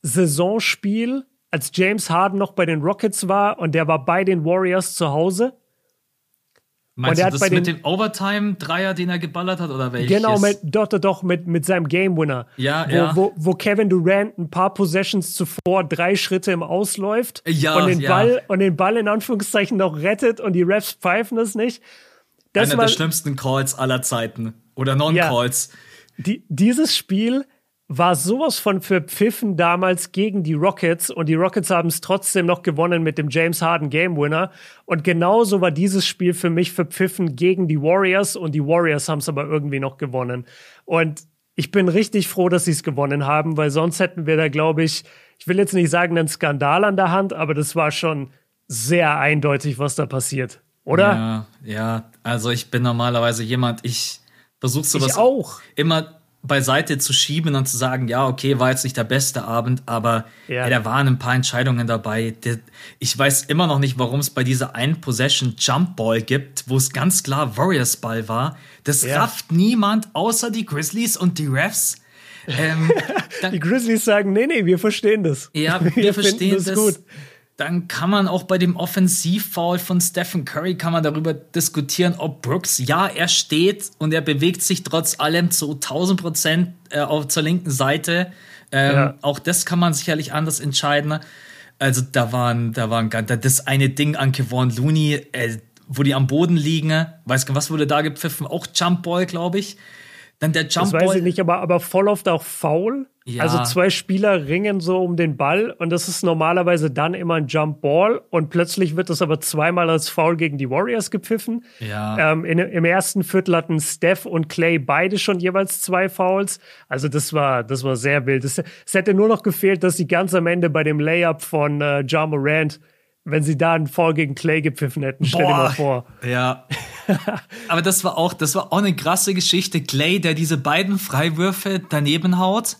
Saisonspiel, als James Harden noch bei den Rockets war und der war bei den Warriors zu Hause. Meinst du das mit dem Overtime-Dreier, den er geballert hat, oder welches? Genau, mit, doch, doch, doch, mit, mit seinem Game-Winner. Ja, wo, ja. Wo, wo Kevin Durant ein paar Possessions zuvor drei Schritte im Ausläuft ja, und, den ja. Ball, und den Ball in Anführungszeichen noch rettet und die Refs pfeifen das nicht. Das Einer der schlimmsten Calls aller Zeiten. Oder Non-Calls. Ja, die, dieses Spiel war sowas von verpfiffen damals gegen die Rockets und die Rockets haben es trotzdem noch gewonnen mit dem James Harden Game Winner. Und genauso war dieses Spiel für mich verpfiffen gegen die Warriors und die Warriors haben es aber irgendwie noch gewonnen. Und ich bin richtig froh, dass sie es gewonnen haben, weil sonst hätten wir da, glaube ich, ich will jetzt nicht sagen, einen Skandal an der Hand, aber das war schon sehr eindeutig, was da passiert, oder? Ja, ja. Also ich bin normalerweise jemand, ich versuche sowas ich auch. immer beiseite zu schieben und zu sagen, ja, okay, war jetzt nicht der beste Abend, aber ja. ey, da waren ein paar Entscheidungen dabei. Ich weiß immer noch nicht, warum es bei dieser einen Possession Jump Ball gibt, wo es ganz klar Warriors Ball war. Das ja. rafft niemand außer die Grizzlies und die Refs. Ähm, die Grizzlies sagen, nee, nee, wir verstehen das. Ja, wir, wir verstehen das. Gut dann kann man auch bei dem Offensivfoul von Stephen Curry kann man darüber diskutieren, ob Brooks, ja, er steht und er bewegt sich trotz allem zu 1000 Prozent äh, auf, zur linken Seite. Ähm, ja. Auch das kann man sicherlich anders entscheiden. Also da waren, da waren das eine Ding an Kevon Looney, äh, wo die am Boden liegen. Weiß gar was wurde da gepfiffen? Auch Jumpball, glaube ich. Dann der Jumpball. Das weiß ich nicht, aber, aber voll oft auch faul. Ja. Also zwei Spieler ringen so um den Ball und das ist normalerweise dann immer ein Jump Ball und plötzlich wird das aber zweimal als Foul gegen die Warriors gepfiffen. Ja. Ähm, in, Im ersten Viertel hatten Steph und Clay beide schon jeweils zwei Fouls. Also das war, das war sehr wild. Es, es hätte nur noch gefehlt, dass sie ganz am Ende bei dem Layup von äh, Ja Morant wenn sie da einen Foul gegen Clay gepfiffen hätten, stell Boah, dir mal vor. Ja. Aber das war auch, das war auch eine krasse Geschichte. Clay, der diese beiden Freiwürfe daneben haut.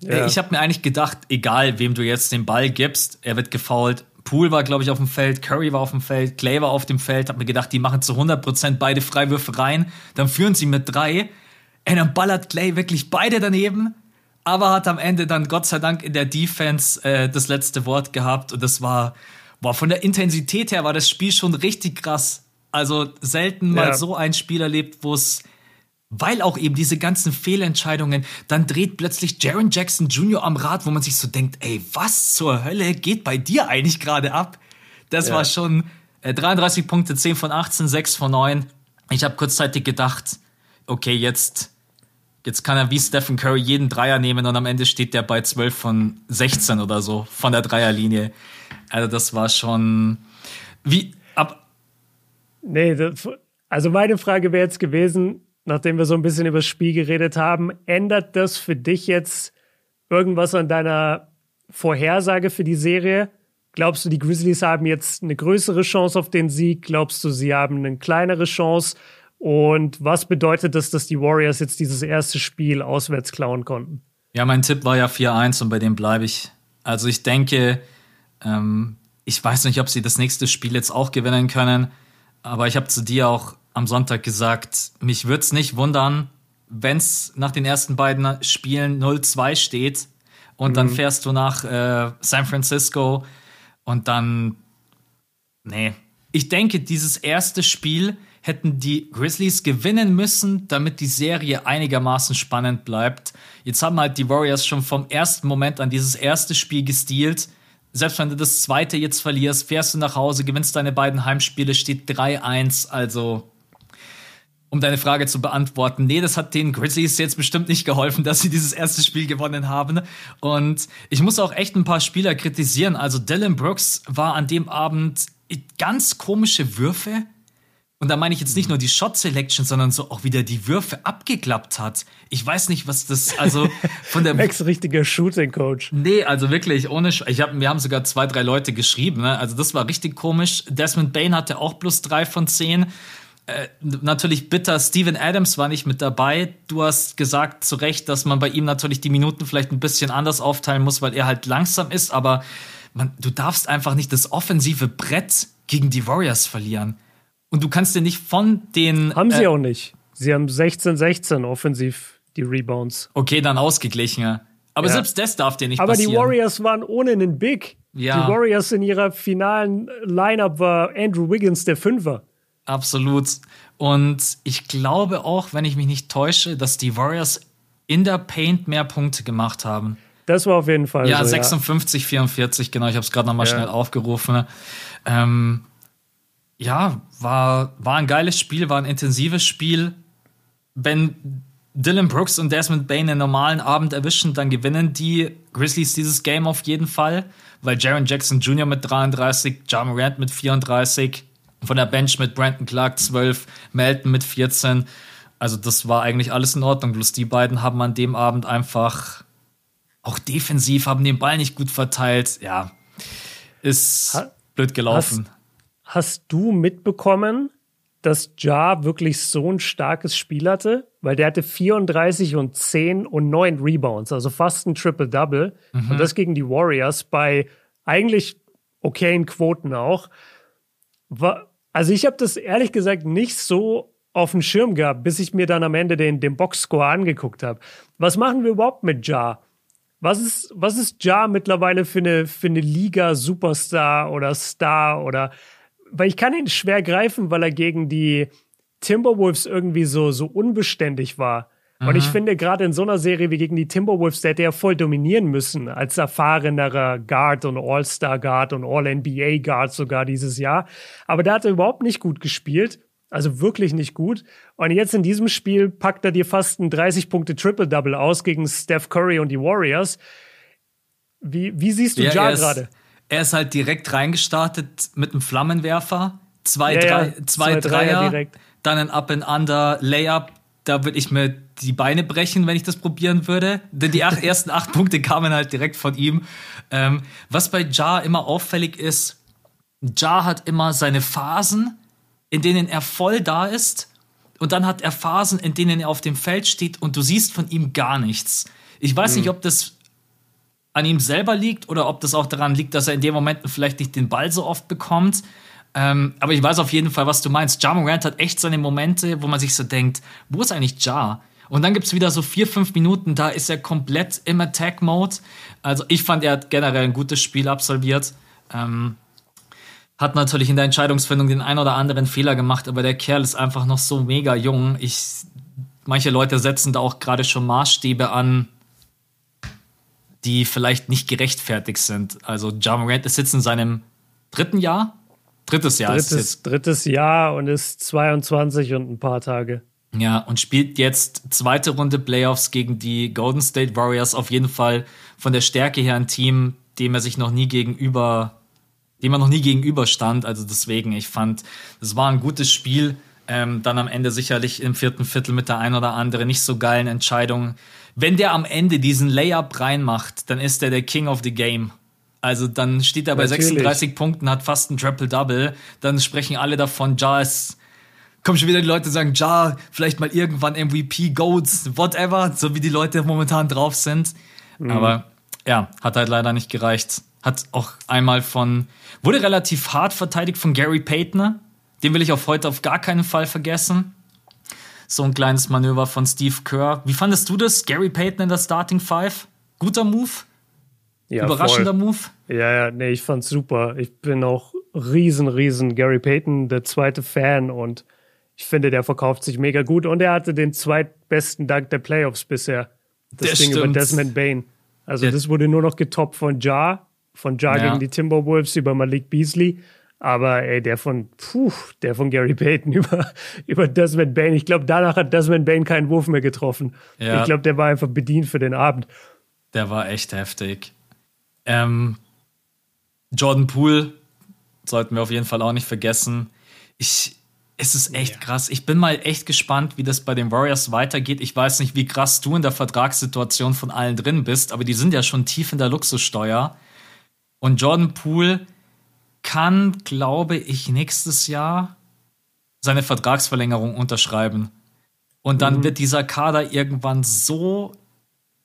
Ja. Ich habe mir eigentlich gedacht, egal wem du jetzt den Ball gibst, er wird gefoult. Poole war, glaube ich, auf dem Feld, Curry war auf dem Feld, Clay war auf dem Feld. Hab mir gedacht, die machen zu 100% beide Freiwürfe rein. Dann führen sie mit drei. Und dann ballert Clay wirklich beide daneben. Aber hat am Ende dann Gott sei Dank in der Defense äh, das letzte Wort gehabt. Und das war, boah, von der Intensität her war das Spiel schon richtig krass. Also selten mal ja. so ein Spiel erlebt, wo es weil auch eben diese ganzen Fehlentscheidungen, dann dreht plötzlich Jaron Jackson Jr. am Rad, wo man sich so denkt, ey, was zur Hölle geht bei dir eigentlich gerade ab? Das ja. war schon äh, 33 Punkte, 10 von 18, 6 von 9. Ich habe kurzzeitig gedacht, okay, jetzt, jetzt kann er wie Stephen Curry jeden Dreier nehmen und am Ende steht der bei 12 von 16 oder so von der Dreierlinie. Also das war schon wie ab. Nee, das, also meine Frage wäre jetzt gewesen, nachdem wir so ein bisschen über das Spiel geredet haben, ändert das für dich jetzt irgendwas an deiner Vorhersage für die Serie? Glaubst du, die Grizzlies haben jetzt eine größere Chance auf den Sieg? Glaubst du, sie haben eine kleinere Chance? Und was bedeutet das, dass die Warriors jetzt dieses erste Spiel auswärts klauen konnten? Ja, mein Tipp war ja 4-1 und bei dem bleibe ich. Also ich denke, ähm, ich weiß nicht, ob sie das nächste Spiel jetzt auch gewinnen können, aber ich habe zu dir auch am Sonntag gesagt, mich würde es nicht wundern, wenn es nach den ersten beiden Spielen 0-2 steht und mhm. dann fährst du nach äh, San Francisco und dann. Nee. Ich denke, dieses erste Spiel hätten die Grizzlies gewinnen müssen, damit die Serie einigermaßen spannend bleibt. Jetzt haben halt die Warriors schon vom ersten Moment an dieses erste Spiel gestealt selbst wenn du das zweite jetzt verlierst, fährst du nach Hause, gewinnst deine beiden Heimspiele, steht 3-1. Also, um deine Frage zu beantworten, nee, das hat den Grizzlies jetzt bestimmt nicht geholfen, dass sie dieses erste Spiel gewonnen haben. Und ich muss auch echt ein paar Spieler kritisieren. Also, Dylan Brooks war an dem Abend ganz komische Würfe und da meine ich jetzt nicht nur die Shot Selection, sondern so auch wieder die Würfe abgeklappt hat. Ich weiß nicht, was das, also von der. Max richtiger Shooting Coach. Nee, also wirklich, ohne, ich hab, wir haben sogar zwei, drei Leute geschrieben, ne? Also das war richtig komisch. Desmond Bain hatte auch plus drei von zehn. Äh, natürlich bitter, Steven Adams war nicht mit dabei. Du hast gesagt zu Recht, dass man bei ihm natürlich die Minuten vielleicht ein bisschen anders aufteilen muss, weil er halt langsam ist, aber man, du darfst einfach nicht das offensive Brett gegen die Warriors verlieren. Und du kannst dir nicht von den. Haben sie äh, auch nicht. Sie haben 16-16 offensiv die Rebounds. Okay, dann ausgeglichen. Ja. Aber ja. selbst das darf dir nicht Aber passieren. Aber die Warriors waren ohne einen Big. Ja. Die Warriors in ihrer finalen Lineup war Andrew Wiggins der Fünfer. Absolut. Und ich glaube auch, wenn ich mich nicht täusche, dass die Warriors in der Paint mehr Punkte gemacht haben. Das war auf jeden Fall. Ja, so, 56, ja. 44, genau. Ich habe es gerade nochmal ja. schnell aufgerufen. Ähm, ja, war, war ein geiles Spiel, war ein intensives Spiel. Wenn Dylan Brooks und Desmond Bain einen normalen Abend erwischen, dann gewinnen die Grizzlies dieses Game auf jeden Fall, weil Jaron Jackson Jr. mit 33, John Morant mit 34, von der Bench mit Brandon Clark 12, Melton mit 14. Also das war eigentlich alles in Ordnung. Bloß die beiden haben an dem Abend einfach auch defensiv, haben den Ball nicht gut verteilt. Ja, ist blöd gelaufen. Hast du mitbekommen, dass Ja wirklich so ein starkes Spiel hatte? Weil der hatte 34 und 10 und 9 Rebounds, also fast ein Triple-Double. Mhm. Und das gegen die Warriors bei eigentlich okayen Quoten auch. Also ich habe das ehrlich gesagt nicht so auf dem Schirm gehabt, bis ich mir dann am Ende den, den Boxscore angeguckt habe. Was machen wir überhaupt mit Ja? Was ist, was ist Ja mittlerweile für eine, für eine Liga-Superstar oder Star oder weil ich kann ihn schwer greifen, weil er gegen die Timberwolves irgendwie so, so unbeständig war. Mhm. Und ich mhm. finde, gerade in so einer Serie wie gegen die Timberwolves, der hätte er voll dominieren müssen, als erfahrenerer Guard und All-Star-Guard und All-NBA-Guard sogar dieses Jahr. Aber der hat er überhaupt nicht gut gespielt. Also wirklich nicht gut. Und jetzt in diesem Spiel packt er dir fast ein 30-Punkte-Triple-Double aus gegen Steph Curry und die Warriors. Wie, wie siehst du ja, Ja gerade? Er ist halt direkt reingestartet mit einem Flammenwerfer, zwei, ja, drei, ja. zwei, zwei Dreier, Dreier dann ein Up and Under Layup. Da würde ich mir die Beine brechen, wenn ich das probieren würde. Denn die acht, ersten acht Punkte kamen halt direkt von ihm. Ähm, was bei Jar immer auffällig ist, Jar hat immer seine Phasen, in denen er voll da ist. Und dann hat er Phasen, in denen er auf dem Feld steht und du siehst von ihm gar nichts. Ich weiß mhm. nicht, ob das an ihm selber liegt oder ob das auch daran liegt, dass er in den Momenten vielleicht nicht den Ball so oft bekommt. Ähm, aber ich weiß auf jeden Fall, was du meinst. Ja Morant hat echt seine Momente, wo man sich so denkt, wo ist eigentlich Ja? Und dann gibt es wieder so vier, fünf Minuten, da ist er komplett im Attack-Mode. Also ich fand, er hat generell ein gutes Spiel absolviert. Ähm, hat natürlich in der Entscheidungsfindung den ein oder anderen Fehler gemacht, aber der Kerl ist einfach noch so mega jung. Ich, manche Leute setzen da auch gerade schon Maßstäbe an, die vielleicht nicht gerechtfertigt sind. Also Ja Morant ist jetzt in seinem dritten Jahr. Drittes Jahr drittes, ist jetzt. Drittes Jahr und ist 22 und ein paar Tage. Ja, und spielt jetzt zweite Runde Playoffs gegen die Golden State Warriors. Auf jeden Fall von der Stärke her ein Team, dem er sich noch nie gegenüber, dem er noch nie gegenüberstand. Also deswegen, ich fand, es war ein gutes Spiel. Ähm, dann am Ende sicherlich im vierten Viertel mit der ein oder anderen nicht so geilen Entscheidung wenn der am Ende diesen Layup reinmacht, dann ist er der King of the Game. Also dann steht er bei Natürlich. 36 Punkten, hat fast ein Triple-Double. Dann sprechen alle davon, Ja ist kommen schon wieder die Leute sagen, Ja, vielleicht mal irgendwann MVP, Goats, whatever, so wie die Leute momentan drauf sind. Mhm. Aber ja, hat halt leider nicht gereicht. Hat auch einmal von, wurde relativ hart verteidigt von Gary Payton. Den will ich auf heute auf gar keinen Fall vergessen so ein kleines Manöver von Steve Kerr. Wie fandest du das? Gary Payton in der Starting Five? Guter Move? Ja, Überraschender voll. Move? Ja, ja, nee, ich fand's super. Ich bin auch riesen, riesen Gary Payton, der zweite Fan und ich finde, der verkauft sich mega gut und er hatte den zweitbesten Dank der Playoffs bisher. Das, das Ding stimmt. über Desmond Bain. Also, der das wurde nur noch getoppt von Ja von Ja ja. gegen die Timberwolves über Malik Beasley. Aber ey, der von, puh, der von Gary Payton über, über Desmond Bain. Ich glaube, danach hat Desmond Bain keinen Wurf mehr getroffen. Ja. Ich glaube, der war einfach bedient für den Abend. Der war echt heftig. Ähm, Jordan Poole sollten wir auf jeden Fall auch nicht vergessen. Ich, es ist echt ja. krass. Ich bin mal echt gespannt, wie das bei den Warriors weitergeht. Ich weiß nicht, wie krass du in der Vertragssituation von allen drin bist, aber die sind ja schon tief in der Luxussteuer. Und Jordan Poole kann, glaube ich, nächstes Jahr seine Vertragsverlängerung unterschreiben. Und dann mhm. wird dieser Kader irgendwann so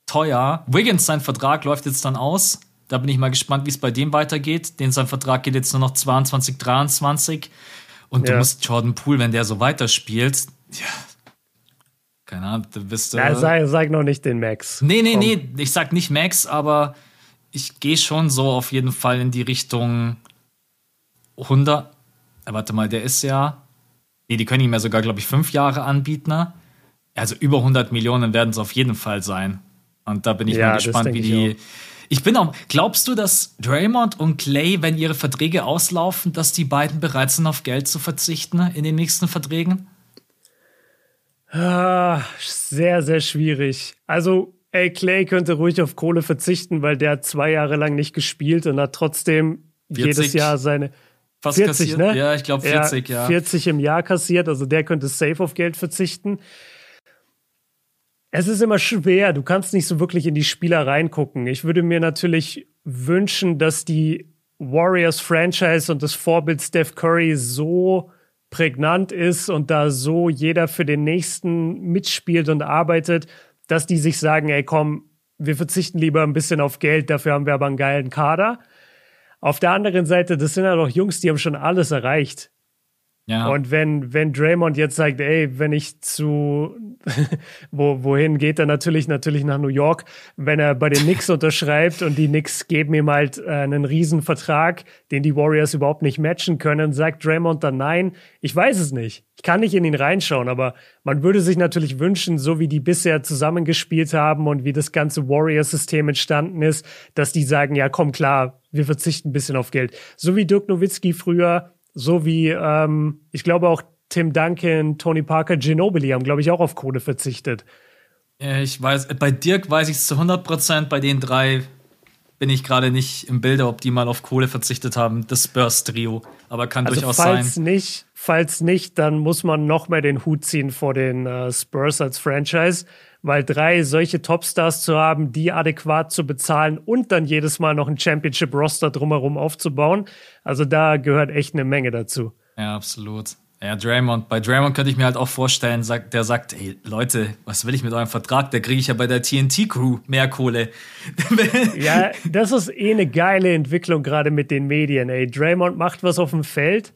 teuer. Wiggins, sein Vertrag läuft jetzt dann aus. Da bin ich mal gespannt, wie es bei dem weitergeht. Den sein Vertrag geht jetzt nur noch 22, 23. Und ja. du musst Jordan Poole, wenn der so weiterspielt, ja, keine Ahnung, du bist. Ja, sag, sag noch nicht den Max. Nee, nee, Komm. nee, ich sag nicht Max, aber ich gehe schon so auf jeden Fall in die Richtung 100. Äh, warte mal, der ist ja. Nee, die können ihm ja sogar, glaube ich, fünf Jahre anbieten. Ne? Also über 100 Millionen werden es auf jeden Fall sein. Und da bin ich ja, mal gespannt, wie die. Ich, ich bin auch. Glaubst du, dass Draymond und Clay, wenn ihre Verträge auslaufen, dass die beiden bereit sind, auf Geld zu verzichten in den nächsten Verträgen? Ah, sehr, sehr schwierig. Also, ey, Clay könnte ruhig auf Kohle verzichten, weil der hat zwei Jahre lang nicht gespielt und hat trotzdem 40. jedes Jahr seine. Fast 40, kassiert. ne? Ja, ich glaube 40, ja, ja. 40 im Jahr kassiert, also der könnte safe auf Geld verzichten. Es ist immer schwer, du kannst nicht so wirklich in die Spieler reingucken. Ich würde mir natürlich wünschen, dass die Warriors Franchise und das Vorbild Steph Curry so prägnant ist und da so jeder für den nächsten mitspielt und arbeitet, dass die sich sagen, ey komm, wir verzichten lieber ein bisschen auf Geld, dafür haben wir aber einen geilen Kader. Auf der anderen Seite, das sind ja doch Jungs, die haben schon alles erreicht. Ja. Und wenn, wenn Draymond jetzt sagt, ey, wenn ich zu, wo, wohin geht er natürlich, natürlich nach New York, wenn er bei den Knicks unterschreibt und die Knicks geben ihm halt äh, einen Riesenvertrag, den die Warriors überhaupt nicht matchen können, sagt Draymond dann nein. Ich weiß es nicht. Ich kann nicht in ihn reinschauen, aber man würde sich natürlich wünschen, so wie die bisher zusammengespielt haben und wie das ganze Warriors-System entstanden ist, dass die sagen, ja, komm klar, wir verzichten ein bisschen auf Geld. So wie Dirk Nowitzki früher, so wie, ähm, ich glaube auch Tim Duncan, Tony Parker, Ginobili haben, glaube ich, auch auf Kohle verzichtet. Ich weiß, bei Dirk weiß ich es zu 100 Prozent, bei den drei bin ich gerade nicht im Bilde, ob die mal auf Kohle verzichtet haben, das Spurs-Trio. Aber kann also durchaus falls sein. Nicht, falls nicht, dann muss man noch mehr den Hut ziehen vor den äh, Spurs als Franchise, weil drei solche Topstars zu haben, die adäquat zu bezahlen und dann jedes Mal noch ein Championship-Roster drumherum aufzubauen, also da gehört echt eine Menge dazu. Ja, absolut. Ja, Draymond. Bei Draymond könnte ich mir halt auch vorstellen, der sagt, hey Leute, was will ich mit eurem Vertrag? Da kriege ich ja bei der TNT-Crew mehr Kohle. ja, das ist eh eine geile Entwicklung gerade mit den Medien. Ey, Draymond macht was auf dem Feld,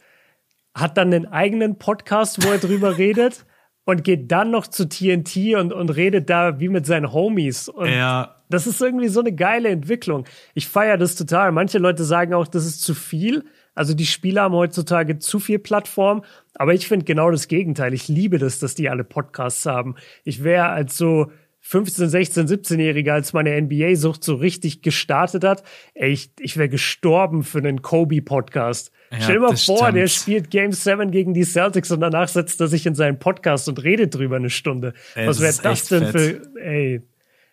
hat dann einen eigenen Podcast, wo er drüber redet und geht dann noch zu TNT und, und redet da wie mit seinen Homies. Und ja. das ist irgendwie so eine geile Entwicklung. Ich feiere das total. Manche Leute sagen auch, das ist zu viel. Also die Spieler haben heutzutage zu viel Plattform, aber ich finde genau das Gegenteil. Ich liebe das, dass die alle Podcasts haben. Ich wäre als so 15, 16, 17-Jähriger, als meine NBA-Sucht so richtig gestartet hat, ey, ich, ich wäre gestorben für einen Kobe-Podcast. Ja, Stell dir mal vor, stimmt. der spielt Game 7 gegen die Celtics und danach setzt er sich in seinen Podcast und redet drüber eine Stunde. Ey, Was wäre das, das denn fett. für, ey,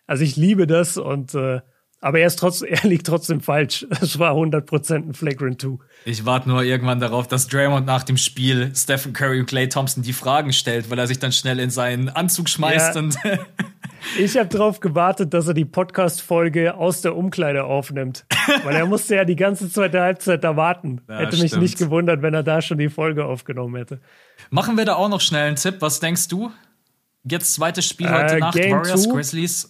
also ich liebe das und äh, aber er, ist trotzdem, er liegt trotzdem falsch. Es war 100% ein Flagrant 2. Ich warte nur irgendwann darauf, dass Draymond nach dem Spiel Stephen Curry und Clay Thompson die Fragen stellt, weil er sich dann schnell in seinen Anzug schmeißt. Ja. Und ich habe darauf gewartet, dass er die Podcast-Folge aus der Umkleide aufnimmt. Weil er musste ja die ganze zweite Halbzeit da warten. Ja, hätte mich stimmt. nicht gewundert, wenn er da schon die Folge aufgenommen hätte. Machen wir da auch noch schnell einen Tipp. Was denkst du? Jetzt zweites Spiel heute äh, Nacht, Game Warriors, two. Grizzlies.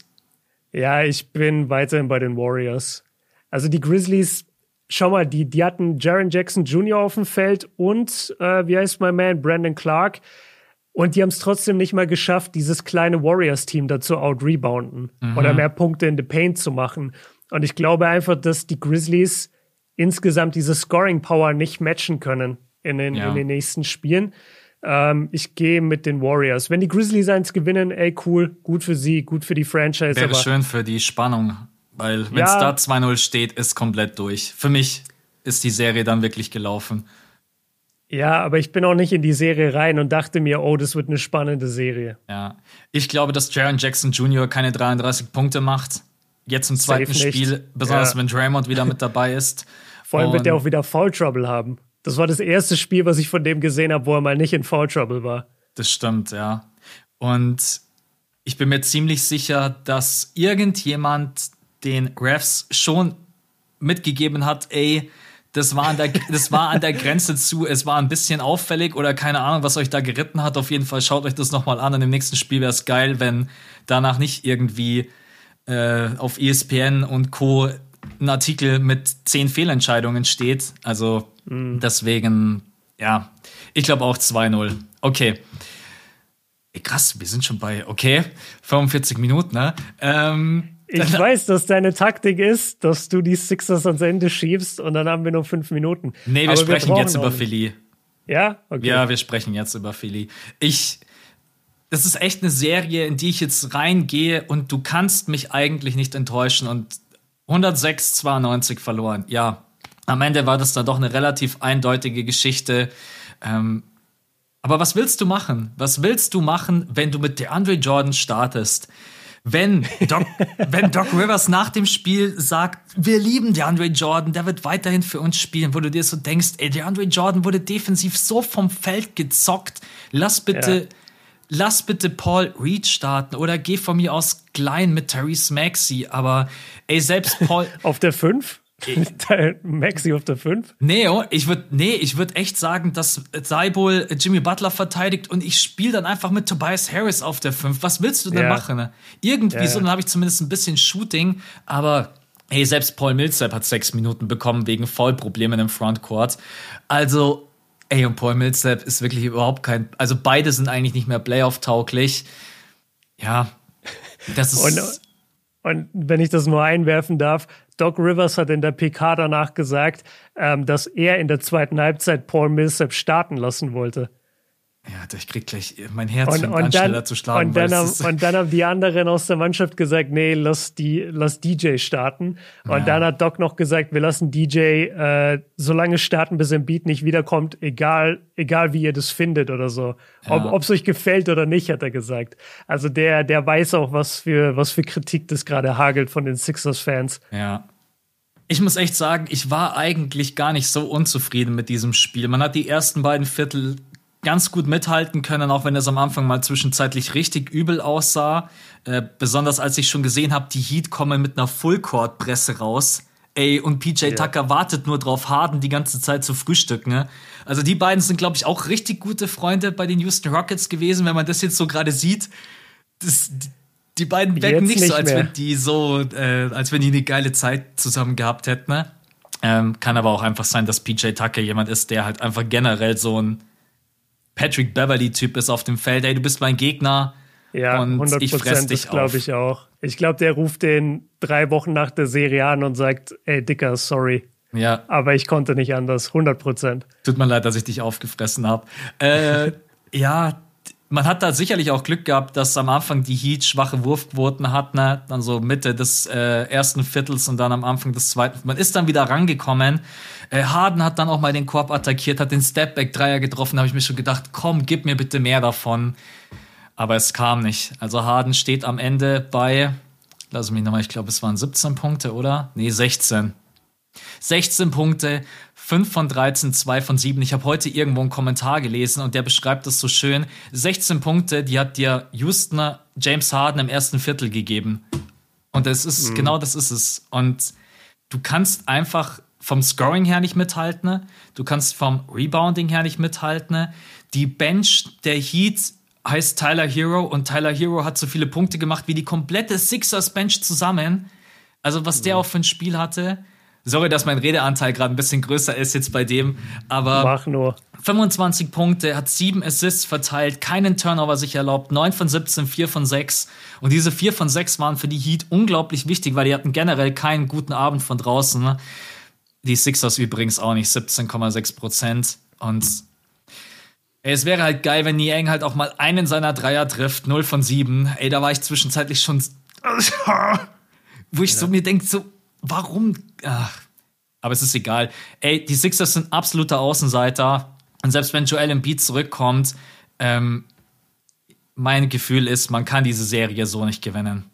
Ja, ich bin weiterhin bei den Warriors. Also die Grizzlies, schau mal, die, die hatten Jaron Jackson Jr. auf dem Feld und, äh, wie heißt mein Man, Brandon Clark. Und die haben es trotzdem nicht mal geschafft, dieses kleine Warriors-Team dazu out-rebounden mhm. oder mehr Punkte in the Paint zu machen. Und ich glaube einfach, dass die Grizzlies insgesamt diese Scoring-Power nicht matchen können in den, ja. in den nächsten Spielen. Ähm, ich gehe mit den Warriors. Wenn die Grizzlies eins gewinnen, ey, cool, gut für sie, gut für die Franchise. Wäre schön für die Spannung Weil wenn es ja. da 2-0 steht, ist komplett durch. Für mich ist die Serie dann wirklich gelaufen. Ja, aber ich bin auch nicht in die Serie rein und dachte mir, oh, das wird eine spannende Serie. Ja, ich glaube, dass Jaron Jackson Jr. keine 33 Punkte macht. Jetzt im zweiten Spiel, besonders ja. wenn Draymond wieder mit dabei ist. Vor allem und wird er auch wieder Foul Trouble haben. Das war das erste Spiel, was ich von dem gesehen habe, wo er mal nicht in Foul Trouble war. Das stimmt, ja. Und ich bin mir ziemlich sicher, dass irgendjemand den Refs schon mitgegeben hat, ey, das war, an der, das war an der Grenze zu, es war ein bisschen auffällig oder keine Ahnung, was euch da geritten hat. Auf jeden Fall schaut euch das nochmal an. Und im nächsten Spiel wäre es geil, wenn danach nicht irgendwie äh, auf ESPN und Co. ein Artikel mit zehn Fehlentscheidungen steht. Also mhm. deswegen, ja, ich glaube auch 2-0. Okay. Ey, krass, wir sind schon bei, okay, 45 Minuten, ne? Ähm, ich weiß, dass deine Taktik ist, dass du die Sixers ans Ende schiebst und dann haben wir nur fünf Minuten. Nee, wir Aber sprechen wir jetzt über Philly. Ja? Okay. Ja, wir sprechen jetzt über Philly. Ich, das ist echt eine Serie, in die ich jetzt reingehe und du kannst mich eigentlich nicht enttäuschen und 106, 92 verloren. Ja, am Ende war das dann doch eine relativ eindeutige Geschichte. Ähm, aber was willst du machen? Was willst du machen, wenn du mit DeAndre Jordan startest? Wenn Doc, wenn Doc Rivers nach dem Spiel sagt, wir lieben DeAndre Jordan, der wird weiterhin für uns spielen, wo du dir so denkst, ey, DeAndre Jordan wurde defensiv so vom Feld gezockt, lass bitte, ja. lass bitte Paul Reed starten oder geh von mir aus klein mit Therese Maxey, aber ey, selbst Paul. Auf der 5? Maxi auf der 5? Nee, oh, ich würde nee, ich würd echt sagen, dass Seibol Jimmy Butler verteidigt und ich spiele dann einfach mit Tobias Harris auf der 5. Was willst du denn ja. machen? Irgendwie ja, so, dann habe ich zumindest ein bisschen Shooting, aber hey, selbst Paul Millsap hat sechs Minuten bekommen wegen Vollproblemen im Frontcourt. Also, ey, und Paul Millsap ist wirklich überhaupt kein, also beide sind eigentlich nicht mehr Playoff-tauglich. Ja, das ist. Und, und wenn ich das nur einwerfen darf, Doc Rivers hat in der PK danach gesagt, ähm, dass er in der zweiten Halbzeit Paul Millsap starten lassen wollte. Ja, ich krieg gleich mein Herz und, und dann, zu schlagen. Und dann, haben, und dann haben die anderen aus der Mannschaft gesagt, nee, lass, die, lass DJ starten. Und ja. dann hat Doc noch gesagt, wir lassen DJ äh, so lange starten, bis im Beat nicht wiederkommt, egal, egal wie ihr das findet oder so. Ja. Ob es euch gefällt oder nicht, hat er gesagt. Also der, der weiß auch, was für, was für Kritik das gerade hagelt von den Sixers-Fans. Ja. Ich muss echt sagen, ich war eigentlich gar nicht so unzufrieden mit diesem Spiel. Man hat die ersten beiden Viertel ganz gut mithalten können, auch wenn es am Anfang mal zwischenzeitlich richtig übel aussah. Äh, besonders als ich schon gesehen habe, die Heat kommen mit einer Fullcourt-Presse raus. Ey, und PJ yeah. Tucker wartet nur drauf, Harden die ganze Zeit zu frühstücken. Ne? Also die beiden sind, glaube ich, auch richtig gute Freunde bei den Houston Rockets gewesen, wenn man das jetzt so gerade sieht. Das, die beiden wecken nicht, nicht, so, als mehr. wenn die so, äh, als wenn die eine geile Zeit zusammen gehabt hätten. Ne? Ähm, kann aber auch einfach sein, dass PJ Tucker jemand ist, der halt einfach generell so ein Patrick Beverly-Typ ist auf dem Feld, ey, du bist mein Gegner. Ja, und 100 ich fress dich glaube ich auch. Ich glaube, der ruft den drei Wochen nach der Serie an und sagt, ey, Dicker, sorry. Ja. Aber ich konnte nicht anders, 100 Prozent. Tut mir leid, dass ich dich aufgefressen habe. Äh, ja, man hat da sicherlich auch Glück gehabt, dass am Anfang die Heat schwache Wurfquoten hat, ne? dann so Mitte des äh, ersten Viertels und dann am Anfang des zweiten. Man ist dann wieder rangekommen. Äh, Harden hat dann auch mal den Korb attackiert, hat den Stepback-Dreier getroffen. Da habe ich mir schon gedacht, komm, gib mir bitte mehr davon. Aber es kam nicht. Also Harden steht am Ende bei, lass mich nochmal, ich glaube, es waren 17 Punkte, oder? Nee, 16. 16 Punkte, 5 von 13, 2 von 7. Ich habe heute irgendwo einen Kommentar gelesen und der beschreibt das so schön. 16 Punkte, die hat dir Houston James Harden im ersten Viertel gegeben. Und das ist, mhm. genau das ist es. Und du kannst einfach vom Scoring her nicht mithalten. Du kannst vom Rebounding her nicht mithalten. Die Bench der Heat heißt Tyler Hero und Tyler Hero hat so viele Punkte gemacht wie die komplette Sixers Bench zusammen. Also was der mhm. auch für ein Spiel hatte. Sorry, dass mein Redeanteil gerade ein bisschen größer ist jetzt bei dem, aber Mach nur. 25 Punkte, hat sieben Assists verteilt, keinen Turnover sich erlaubt, 9 von 17, 4 von 6. Und diese 4 von 6 waren für die Heat unglaublich wichtig, weil die hatten generell keinen guten Abend von draußen. Die Sixers übrigens auch nicht, 17,6 Prozent. Und ey, es wäre halt geil, wenn Niang halt auch mal einen seiner Dreier trifft, 0 von 7. Ey, da war ich zwischenzeitlich schon wo ich ja. so mir denke, so, warum? Ach, aber es ist egal. Ey, die Sixers sind absoluter Außenseiter. Und selbst wenn Joel Embiid zurückkommt, ähm, mein Gefühl ist, man kann diese Serie so nicht gewinnen.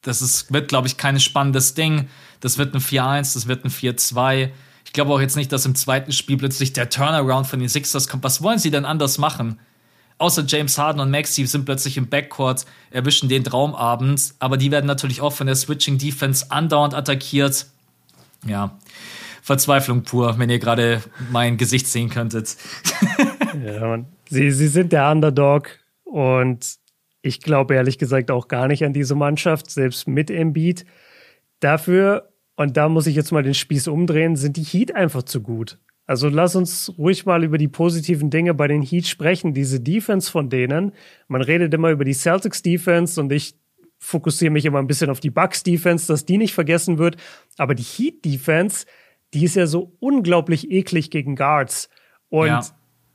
Das ist, wird, glaube ich, kein spannendes Ding. Das wird ein 4-1, das wird ein 4-2. Ich glaube auch jetzt nicht, dass im zweiten Spiel plötzlich der Turnaround von den Sixers kommt. Was wollen sie denn anders machen? Außer James Harden und Maxi sind plötzlich im Backcourt, erwischen den Traumabend, aber die werden natürlich auch von der Switching Defense andauernd attackiert. Ja, Verzweiflung pur, wenn ihr gerade mein Gesicht sehen könntet. ja, man, sie, sie sind der Underdog und ich glaube ehrlich gesagt auch gar nicht an diese Mannschaft, selbst mit Embiid. Dafür, und da muss ich jetzt mal den Spieß umdrehen, sind die Heat einfach zu gut. Also lass uns ruhig mal über die positiven Dinge bei den Heat sprechen. Diese Defense von denen, man redet immer über die Celtics Defense und ich fokussiere mich immer ein bisschen auf die Bucks Defense, dass die nicht vergessen wird. Aber die Heat Defense, die ist ja so unglaublich eklig gegen Guards. Und ja.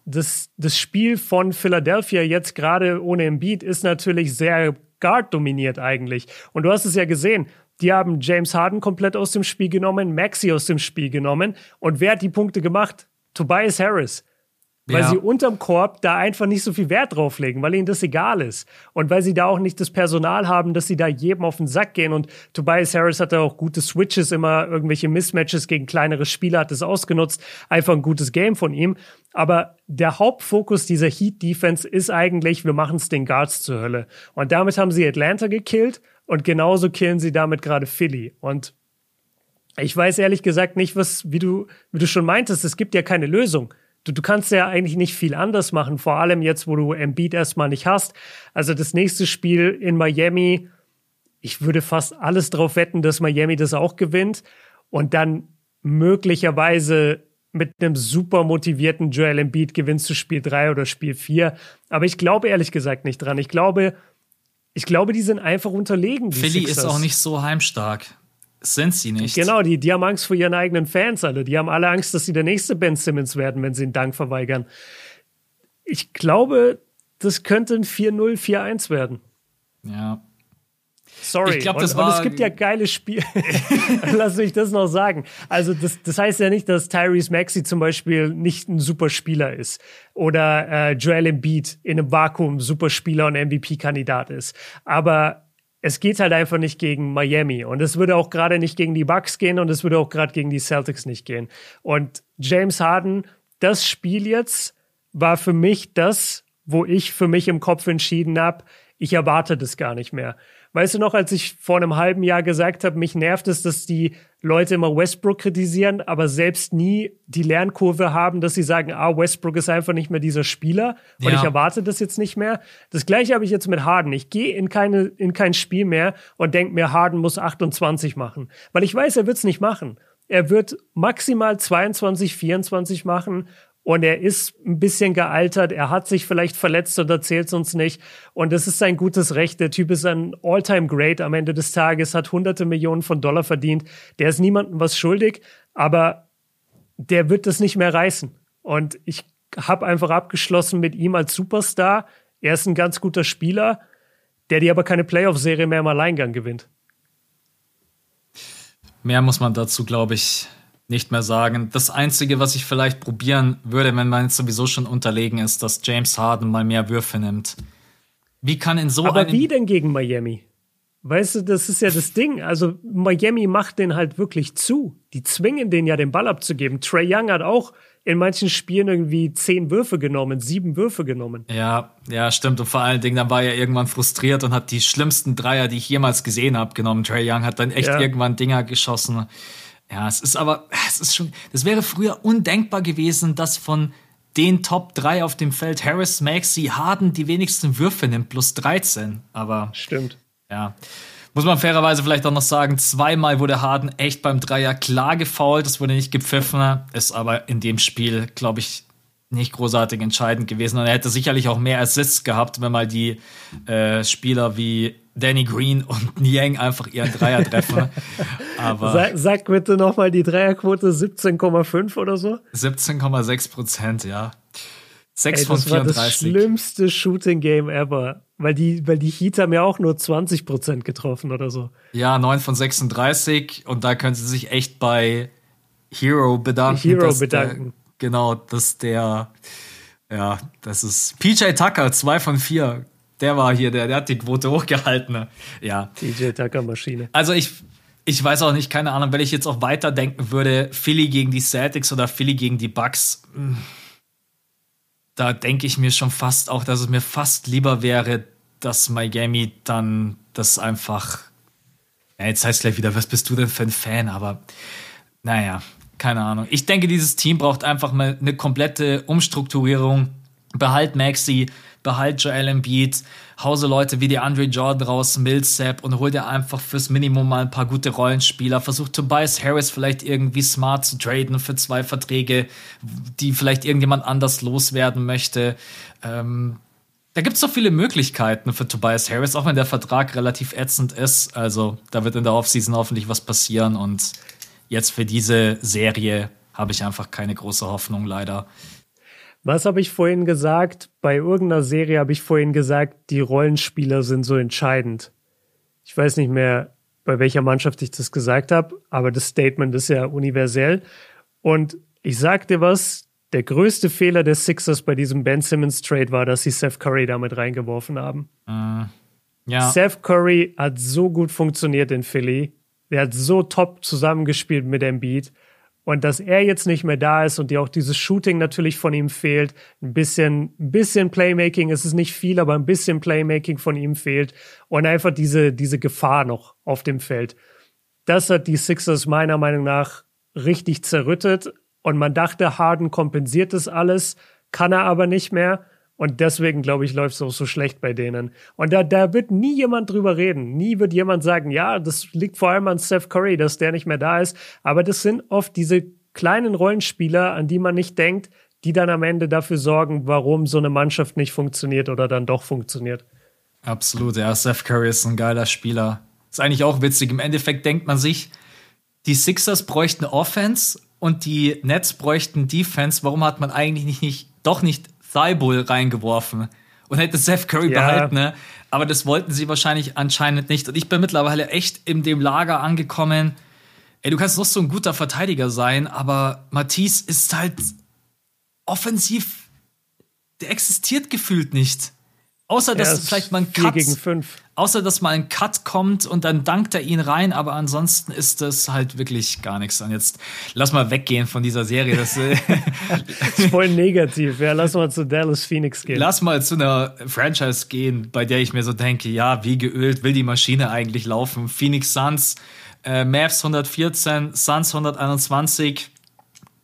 das, das Spiel von Philadelphia jetzt gerade ohne Embiid ist natürlich sehr Guard dominiert eigentlich. Und du hast es ja gesehen. Die haben James Harden komplett aus dem Spiel genommen, Maxi aus dem Spiel genommen. Und wer hat die Punkte gemacht? Tobias Harris. Weil ja. sie unterm Korb da einfach nicht so viel Wert drauf legen, weil ihnen das egal ist. Und weil sie da auch nicht das Personal haben, dass sie da jedem auf den Sack gehen. Und Tobias Harris hatte auch gute Switches, immer irgendwelche Mismatches gegen kleinere Spieler, hat das ausgenutzt. Einfach ein gutes Game von ihm. Aber der Hauptfokus dieser Heat-Defense ist eigentlich, wir machen es den Guards zur Hölle. Und damit haben sie Atlanta gekillt und genauso killen sie damit gerade Philly. Und ich weiß ehrlich gesagt nicht, was, wie du, wie du schon meintest, es gibt ja keine Lösung. Du, du kannst ja eigentlich nicht viel anders machen, vor allem jetzt, wo du Embiid erstmal nicht hast. Also das nächste Spiel in Miami, ich würde fast alles drauf wetten, dass Miami das auch gewinnt und dann möglicherweise mit einem super motivierten Joel Embiid gewinnst du Spiel 3 oder Spiel 4. Aber ich glaube ehrlich gesagt nicht dran. Ich glaube, ich glaube, die sind einfach unterlegen. Philly Sixers. ist auch nicht so heimstark. Sind sie nicht. Genau, die, die haben Angst vor ihren eigenen Fans, alle. Die haben alle Angst, dass sie der nächste Ben Simmons werden, wenn sie einen Dank verweigern. Ich glaube, das könnte ein 4-0, 4-1 werden. Ja, Sorry. Ich glaube, das und, war. Und es gibt ja geile Spiele. Lass mich das noch sagen. Also, das, das heißt ja nicht, dass Tyrese Maxi zum Beispiel nicht ein super Spieler ist. Oder äh, Joel Embiid in einem Vakuum super Spieler und MVP-Kandidat ist. Aber es geht halt einfach nicht gegen Miami. Und es würde auch gerade nicht gegen die Bucks gehen und es würde auch gerade gegen die Celtics nicht gehen. Und James Harden, das Spiel jetzt war für mich das, wo ich für mich im Kopf entschieden habe, ich erwarte das gar nicht mehr. Weißt du noch, als ich vor einem halben Jahr gesagt habe, mich nervt es, dass die Leute immer Westbrook kritisieren, aber selbst nie die Lernkurve haben, dass sie sagen, ah, Westbrook ist einfach nicht mehr dieser Spieler und ja. ich erwarte das jetzt nicht mehr. Das gleiche habe ich jetzt mit Harden. Ich gehe in keine in kein Spiel mehr und denke mir, Harden muss 28 machen, weil ich weiß, er wird es nicht machen. Er wird maximal 22, 24 machen und er ist ein bisschen gealtert. Er hat sich vielleicht verletzt und erzählt es uns nicht. Und das ist sein gutes Recht. Der Typ ist ein All-Time-Great am Ende des Tages, hat hunderte Millionen von Dollar verdient. Der ist niemandem was schuldig, aber der wird das nicht mehr reißen. Und ich habe einfach abgeschlossen mit ihm als Superstar. Er ist ein ganz guter Spieler, der dir aber keine Playoff-Serie mehr im Alleingang gewinnt. Mehr muss man dazu, glaube ich, nicht mehr sagen. Das Einzige, was ich vielleicht probieren würde, wenn man jetzt sowieso schon unterlegen ist, dass James Harden mal mehr Würfe nimmt. Wie kann in so Aber wie denn gegen Miami? Weißt du, das ist ja das Ding. Also Miami macht den halt wirklich zu. Die zwingen den ja den Ball abzugeben. Trey Young hat auch in manchen Spielen irgendwie zehn Würfe genommen, sieben Würfe genommen. Ja, ja, stimmt. Und vor allen Dingen, dann war er irgendwann frustriert und hat die schlimmsten Dreier, die ich jemals gesehen habe, genommen. Trey Young hat dann echt ja. irgendwann Dinger geschossen. Ja, es ist aber, es ist schon, das wäre früher undenkbar gewesen, dass von den Top 3 auf dem Feld Harris, Maxi, Harden die wenigsten Würfe nimmt, plus 13. Aber. Stimmt. Ja. Muss man fairerweise vielleicht auch noch sagen, zweimal wurde Harden echt beim Dreier klar gefault, das wurde nicht gepfiffen, ist aber in dem Spiel, glaube ich, nicht großartig entscheidend gewesen. Und er hätte sicherlich auch mehr Assists gehabt, wenn mal die äh, Spieler wie Danny Green und Niang einfach ihren Dreier treffen. Aber sag, sag bitte nochmal die Dreierquote 17,5 oder so? 17,6 Prozent, ja. 6 Ey, von 34. Das war das schlimmste Shooting Game ever. Weil die, weil die Heat haben ja auch nur 20% getroffen oder so. Ja, 9 von 36. Und da können sie sich echt bei Hero bedanken. Hero bedanken. Genau, dass der, ja, das ist PJ Tucker, 2 von 4. Der war hier, der, der hat die Quote hochgehalten. Ja. PJ Tucker Maschine. Also ich, ich weiß auch nicht, keine Ahnung, wenn ich jetzt auch weiterdenken würde, Philly gegen die Celtics oder Philly gegen die Bucks. Mh da denke ich mir schon fast auch, dass es mir fast lieber wäre, dass Miami dann das einfach. Ja, jetzt heißt gleich wieder, was bist du denn für ein Fan? Aber naja, keine Ahnung. Ich denke, dieses Team braucht einfach mal eine komplette Umstrukturierung. Behalt Maxi, behalt Joel Embiid, hause Leute wie die Andre Jordan raus, Millsap und hol dir einfach fürs Minimum mal ein paar gute Rollenspieler. Versuch Tobias Harris vielleicht irgendwie smart zu traden für zwei Verträge, die vielleicht irgendjemand anders loswerden möchte. Ähm, da gibt es so viele Möglichkeiten für Tobias Harris, auch wenn der Vertrag relativ ätzend ist. Also da wird in der Offseason hoffentlich was passieren und jetzt für diese Serie habe ich einfach keine große Hoffnung, leider. Was habe ich vorhin gesagt? Bei irgendeiner Serie habe ich vorhin gesagt, die Rollenspieler sind so entscheidend. Ich weiß nicht mehr, bei welcher Mannschaft ich das gesagt habe, aber das Statement ist ja universell. Und ich sag dir was, der größte Fehler des Sixers bei diesem Ben Simmons Trade war, dass sie Seth Curry damit reingeworfen haben. Uh, ja. Seth Curry hat so gut funktioniert in Philly. Der hat so top zusammengespielt mit Embiid. Und dass er jetzt nicht mehr da ist und dir auch dieses Shooting natürlich von ihm fehlt, ein bisschen, ein bisschen Playmaking, es ist nicht viel, aber ein bisschen Playmaking von ihm fehlt und einfach diese, diese Gefahr noch auf dem Feld. Das hat die Sixers meiner Meinung nach richtig zerrüttet und man dachte, Harden kompensiert das alles, kann er aber nicht mehr. Und deswegen, glaube ich, läuft es auch so schlecht bei denen. Und da, da wird nie jemand drüber reden. Nie wird jemand sagen, ja, das liegt vor allem an Steph Curry, dass der nicht mehr da ist. Aber das sind oft diese kleinen Rollenspieler, an die man nicht denkt, die dann am Ende dafür sorgen, warum so eine Mannschaft nicht funktioniert oder dann doch funktioniert. Absolut, ja. Steph Curry ist ein geiler Spieler. Ist eigentlich auch witzig. Im Endeffekt denkt man sich, die Sixers bräuchten Offense und die Nets bräuchten Defense. Warum hat man eigentlich nicht, nicht doch nicht Thibault reingeworfen und hätte Seth Curry ja. behalten, ne? Aber das wollten sie wahrscheinlich anscheinend nicht. Und ich bin mittlerweile echt in dem Lager angekommen. Ey, du kannst noch so ein guter Verteidiger sein, aber Matisse ist halt offensiv, der existiert gefühlt nicht. Außer dass vielleicht mal ein Cut, gegen fünf. Außer dass mal ein Cut kommt und dann dankt er ihn rein, aber ansonsten ist das halt wirklich gar nichts. Und jetzt lass mal weggehen von dieser Serie. Das, äh, das ist voll negativ. Ja, lass mal zu Dallas Phoenix gehen. Lass mal zu einer Franchise gehen, bei der ich mir so denke, ja, wie geölt will die Maschine eigentlich laufen? Phoenix Suns, äh, Mavs 114, Suns 121.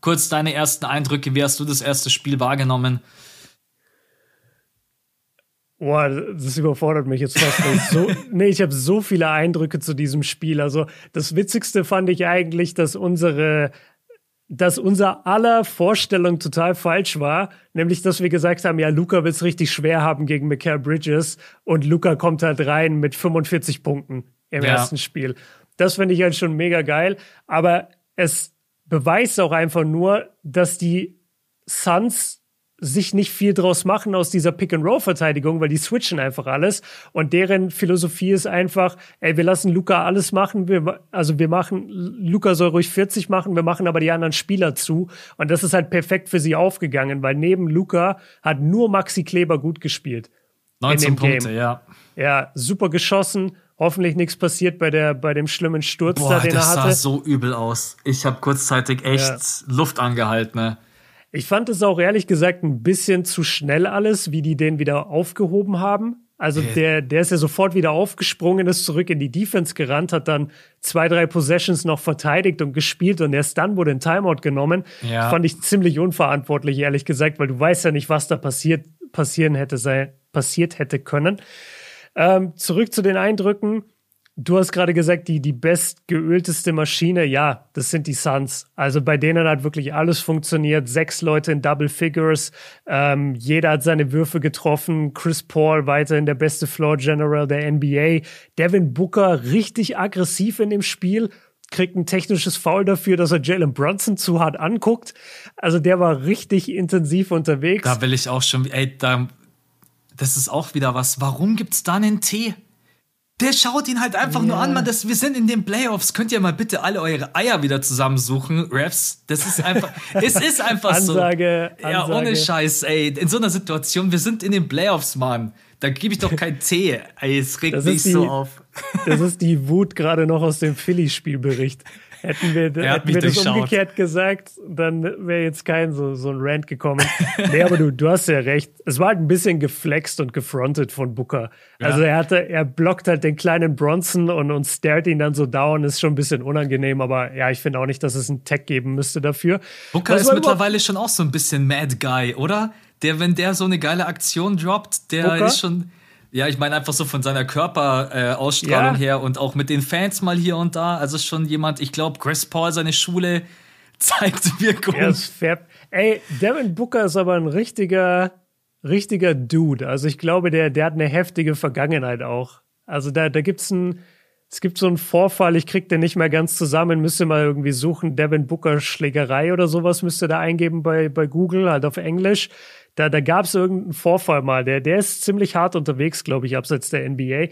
Kurz deine ersten Eindrücke. Wie hast du das erste Spiel wahrgenommen? Boah, das überfordert mich jetzt fast. so, nee, ich habe so viele Eindrücke zu diesem Spiel. Also das Witzigste fand ich eigentlich, dass unsere dass unser aller Vorstellung total falsch war, nämlich dass wir gesagt haben, ja, Luca wird es richtig schwer haben gegen Mikael Bridges und Luca kommt halt rein mit 45 Punkten im ja. ersten Spiel. Das finde ich halt schon mega geil, aber es beweist auch einfach nur, dass die Suns sich nicht viel draus machen aus dieser Pick-and-Roll-Verteidigung, weil die switchen einfach alles. Und deren Philosophie ist einfach, ey, wir lassen Luca alles machen. Wir, also wir machen, Luca soll ruhig 40 machen, wir machen aber die anderen Spieler zu. Und das ist halt perfekt für sie aufgegangen, weil neben Luca hat nur Maxi Kleber gut gespielt. 19 Punkte, Game. ja. Ja, super geschossen. Hoffentlich nichts passiert bei der bei dem schlimmen Sturz Boah, da, den das er hatte. Das sah so übel aus. Ich habe kurzzeitig echt ja. Luft angehalten. Ne? Ich fand es auch ehrlich gesagt ein bisschen zu schnell alles, wie die den wieder aufgehoben haben. Also der, der ist ja sofort wieder aufgesprungen, ist zurück in die Defense gerannt, hat dann zwei, drei Possessions noch verteidigt und gespielt und erst dann wurde ein Timeout genommen. Ja. Fand ich ziemlich unverantwortlich, ehrlich gesagt, weil du weißt ja nicht, was da passiert, passieren hätte, sei, passiert hätte können. Ähm, zurück zu den Eindrücken. Du hast gerade gesagt, die, die bestgeölteste Maschine, ja, das sind die Suns. Also bei denen hat wirklich alles funktioniert. Sechs Leute in Double Figures. Ähm, jeder hat seine Würfe getroffen. Chris Paul weiterhin der beste Floor General der NBA. Devin Booker richtig aggressiv in dem Spiel. kriegt ein technisches Foul dafür, dass er Jalen Brunson zu hart anguckt. Also der war richtig intensiv unterwegs. Da will ich auch schon, ey, da, das ist auch wieder was. Warum gibt's da einen Tee? Der schaut ihn halt einfach ja. nur an, man. Das, wir sind in den Playoffs. Könnt ihr mal bitte alle eure Eier wieder zusammensuchen, Refs? Das ist einfach, es ist einfach Ansage, so. Ja, Ansage. ohne Scheiß, ey. In so einer Situation, wir sind in den Playoffs, Mann. Da gebe ich doch keinen Tee. Ey, es regt mich so auf. Das ist die Wut gerade noch aus dem Philly-Spielbericht. Hätten wir, hätten wir das umgekehrt gesagt, dann wäre jetzt kein so, so ein Rant gekommen. nee, aber du, du hast ja recht. Es war halt ein bisschen geflext und gefrontet von Booker. Ja. Also er hatte, er blockt halt den kleinen Bronson und, und starrt ihn dann so down, ist schon ein bisschen unangenehm, aber ja, ich finde auch nicht, dass es einen Tag geben müsste dafür. Booker ist mittlerweile schon auch so ein bisschen Mad Guy, oder? Der, wenn der so eine geile Aktion droppt, der Booker? ist schon. Ja, ich meine einfach so von seiner Körperausstrahlung äh, ja. her und auch mit den Fans mal hier und da. Also schon jemand, ich glaube, Chris Paul, seine Schule zeigt Wirkung. Ja, ist fair. Ey, Devin Booker ist aber ein richtiger, richtiger Dude. Also ich glaube, der, der hat eine heftige Vergangenheit auch. Also da, da gibt's ein, es gibt so einen Vorfall, ich krieg den nicht mehr ganz zusammen, müsste mal irgendwie suchen, Devin Booker Schlägerei oder sowas müsste da eingeben bei, bei Google, halt auf Englisch. Da, da gab es irgendeinen Vorfall mal. Der, der ist ziemlich hart unterwegs, glaube ich, abseits der NBA.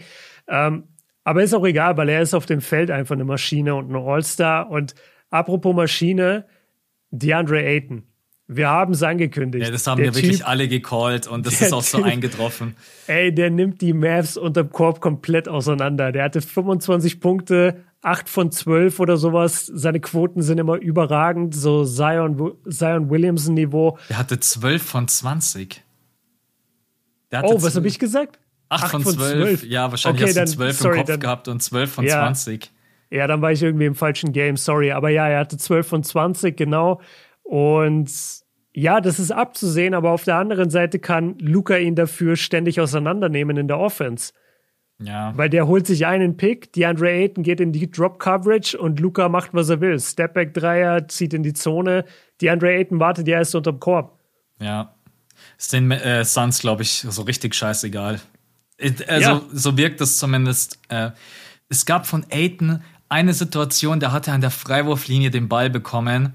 Ähm, aber ist auch egal, weil er ist auf dem Feld einfach eine Maschine und ein All-Star. Und apropos Maschine, DeAndre Ayton. Wir haben es angekündigt. Ja, das haben wir wirklich alle gecallt und das ist auch so typ, eingetroffen. Ey, der nimmt die Mavs unterm Korb komplett auseinander. Der hatte 25 Punkte, 8 von 12 oder sowas. Seine Quoten sind immer überragend, so Zion, Zion Williamson-Niveau. Der hatte 12 von 20. oh, was habe ich gesagt? 8, 8 von 12. 12. Ja, wahrscheinlich okay, hast dann, du 12 sorry, im Kopf dann, gehabt und 12 von ja, 20. Ja, dann war ich irgendwie im falschen Game, sorry. Aber ja, er hatte 12 von 20, genau. Und ja, das ist abzusehen, aber auf der anderen Seite kann Luca ihn dafür ständig auseinandernehmen in der Offense. Ja. Weil der holt sich einen Pick, DeAndre Ayton geht in die Drop Coverage und Luca macht, was er will. Stepback Dreier, zieht in die Zone. DeAndre Ayton wartet ja erst unterm Korb. Ja. Ist den äh, Suns, glaube ich, so richtig scheißegal. Also, ja. so wirkt es zumindest. Äh, es gab von Ayton eine Situation, da hat er an der Freiwurflinie den Ball bekommen.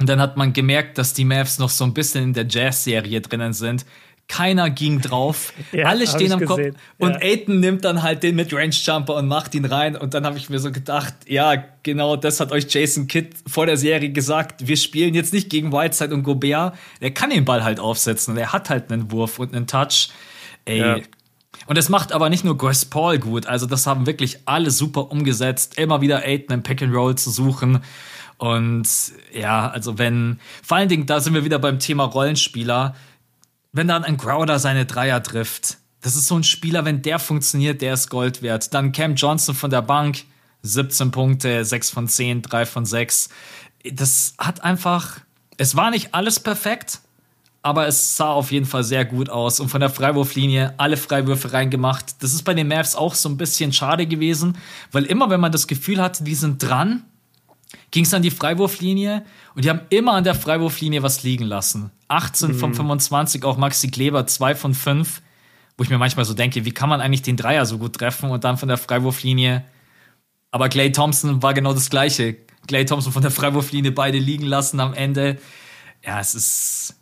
Und dann hat man gemerkt, dass die Mavs noch so ein bisschen in der Jazz-Serie drinnen sind keiner ging drauf. ja, Alle stehen am Kopf. Und ja. Aiden nimmt dann halt den mit Range Jumper und macht ihn rein. Und dann habe ich mir so gedacht, ja, genau das hat euch Jason Kidd vor der Serie gesagt. Wir spielen jetzt nicht gegen Whiteside und Gobert. Er kann den Ball halt aufsetzen und er hat halt einen Wurf und einen Touch. Ey. Ja. Und das macht aber nicht nur Chris Paul gut. Also das haben wirklich alle super umgesetzt. Immer wieder Aiden im Pick and Roll zu suchen. Und ja, also wenn, vor allen Dingen, da sind wir wieder beim Thema Rollenspieler wenn dann ein Crowder seine Dreier trifft, das ist so ein Spieler, wenn der funktioniert, der ist Gold wert. Dann Cam Johnson von der Bank, 17 Punkte, 6 von 10, 3 von 6. Das hat einfach, es war nicht alles perfekt, aber es sah auf jeden Fall sehr gut aus. Und von der Freiwurflinie alle Freiwürfe reingemacht. Das ist bei den Mavs auch so ein bisschen schade gewesen, weil immer, wenn man das Gefühl hatte, die sind dran, ging es an die Freiwurflinie und die haben immer an der Freiwurflinie was liegen lassen. 18 mhm. von 25, auch Maxi Kleber 2 von 5, wo ich mir manchmal so denke, wie kann man eigentlich den Dreier so gut treffen und dann von der Freiwurflinie. Aber Clay Thompson war genau das Gleiche. Clay Thompson von der Freiwurflinie beide liegen lassen am Ende. Ja, es ist.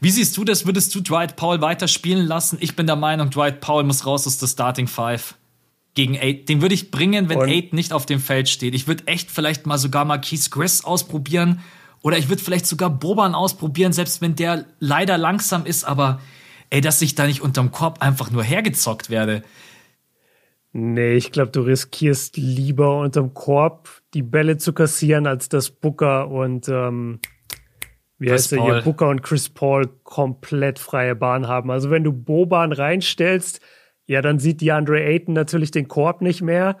Wie siehst du das? Würdest du Dwight Powell weiter spielen lassen? Ich bin der Meinung, Dwight Powell muss raus aus der Starting Five gegen Aid. Den würde ich bringen, wenn Aid nicht auf dem Feld steht. Ich würde echt vielleicht mal sogar mal Keith Chris ausprobieren. Oder ich würde vielleicht sogar Boban ausprobieren, selbst wenn der leider langsam ist, aber ey, dass ich da nicht unterm Korb einfach nur hergezockt werde. Nee, ich glaube, du riskierst lieber unterm Korb die Bälle zu kassieren, als dass Booker und ähm, wie Chris heißt der hier, Booker und Chris Paul komplett freie Bahn haben. Also wenn du Boban reinstellst, ja, dann sieht DeAndre Ayton natürlich den Korb nicht mehr,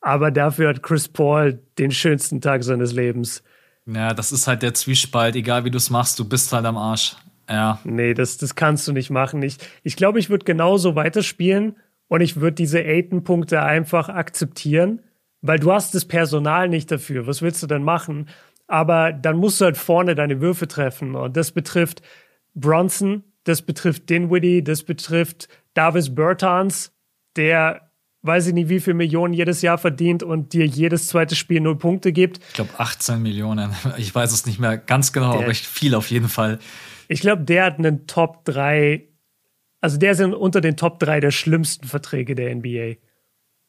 aber dafür hat Chris Paul den schönsten Tag seines Lebens. Ja, das ist halt der Zwiespalt, egal wie du es machst, du bist halt am Arsch. Ja. Nee, das, das kannst du nicht machen. Ich glaube, ich, glaub, ich würde genauso weiterspielen und ich würde diese Ayton-Punkte einfach akzeptieren, weil du hast das Personal nicht dafür. Was willst du denn machen? Aber dann musst du halt vorne deine Würfe treffen und das betrifft Bronson, das betrifft Dinwiddie, das betrifft Davis Bertans, der weiß ich nicht, wie viel Millionen jedes Jahr verdient und dir jedes zweite Spiel null Punkte gibt. Ich glaube 18 Millionen. Ich weiß es nicht mehr ganz genau, der, aber viel auf jeden Fall. Ich glaube, der hat einen Top 3, also der ist unter den Top 3 der schlimmsten Verträge der NBA.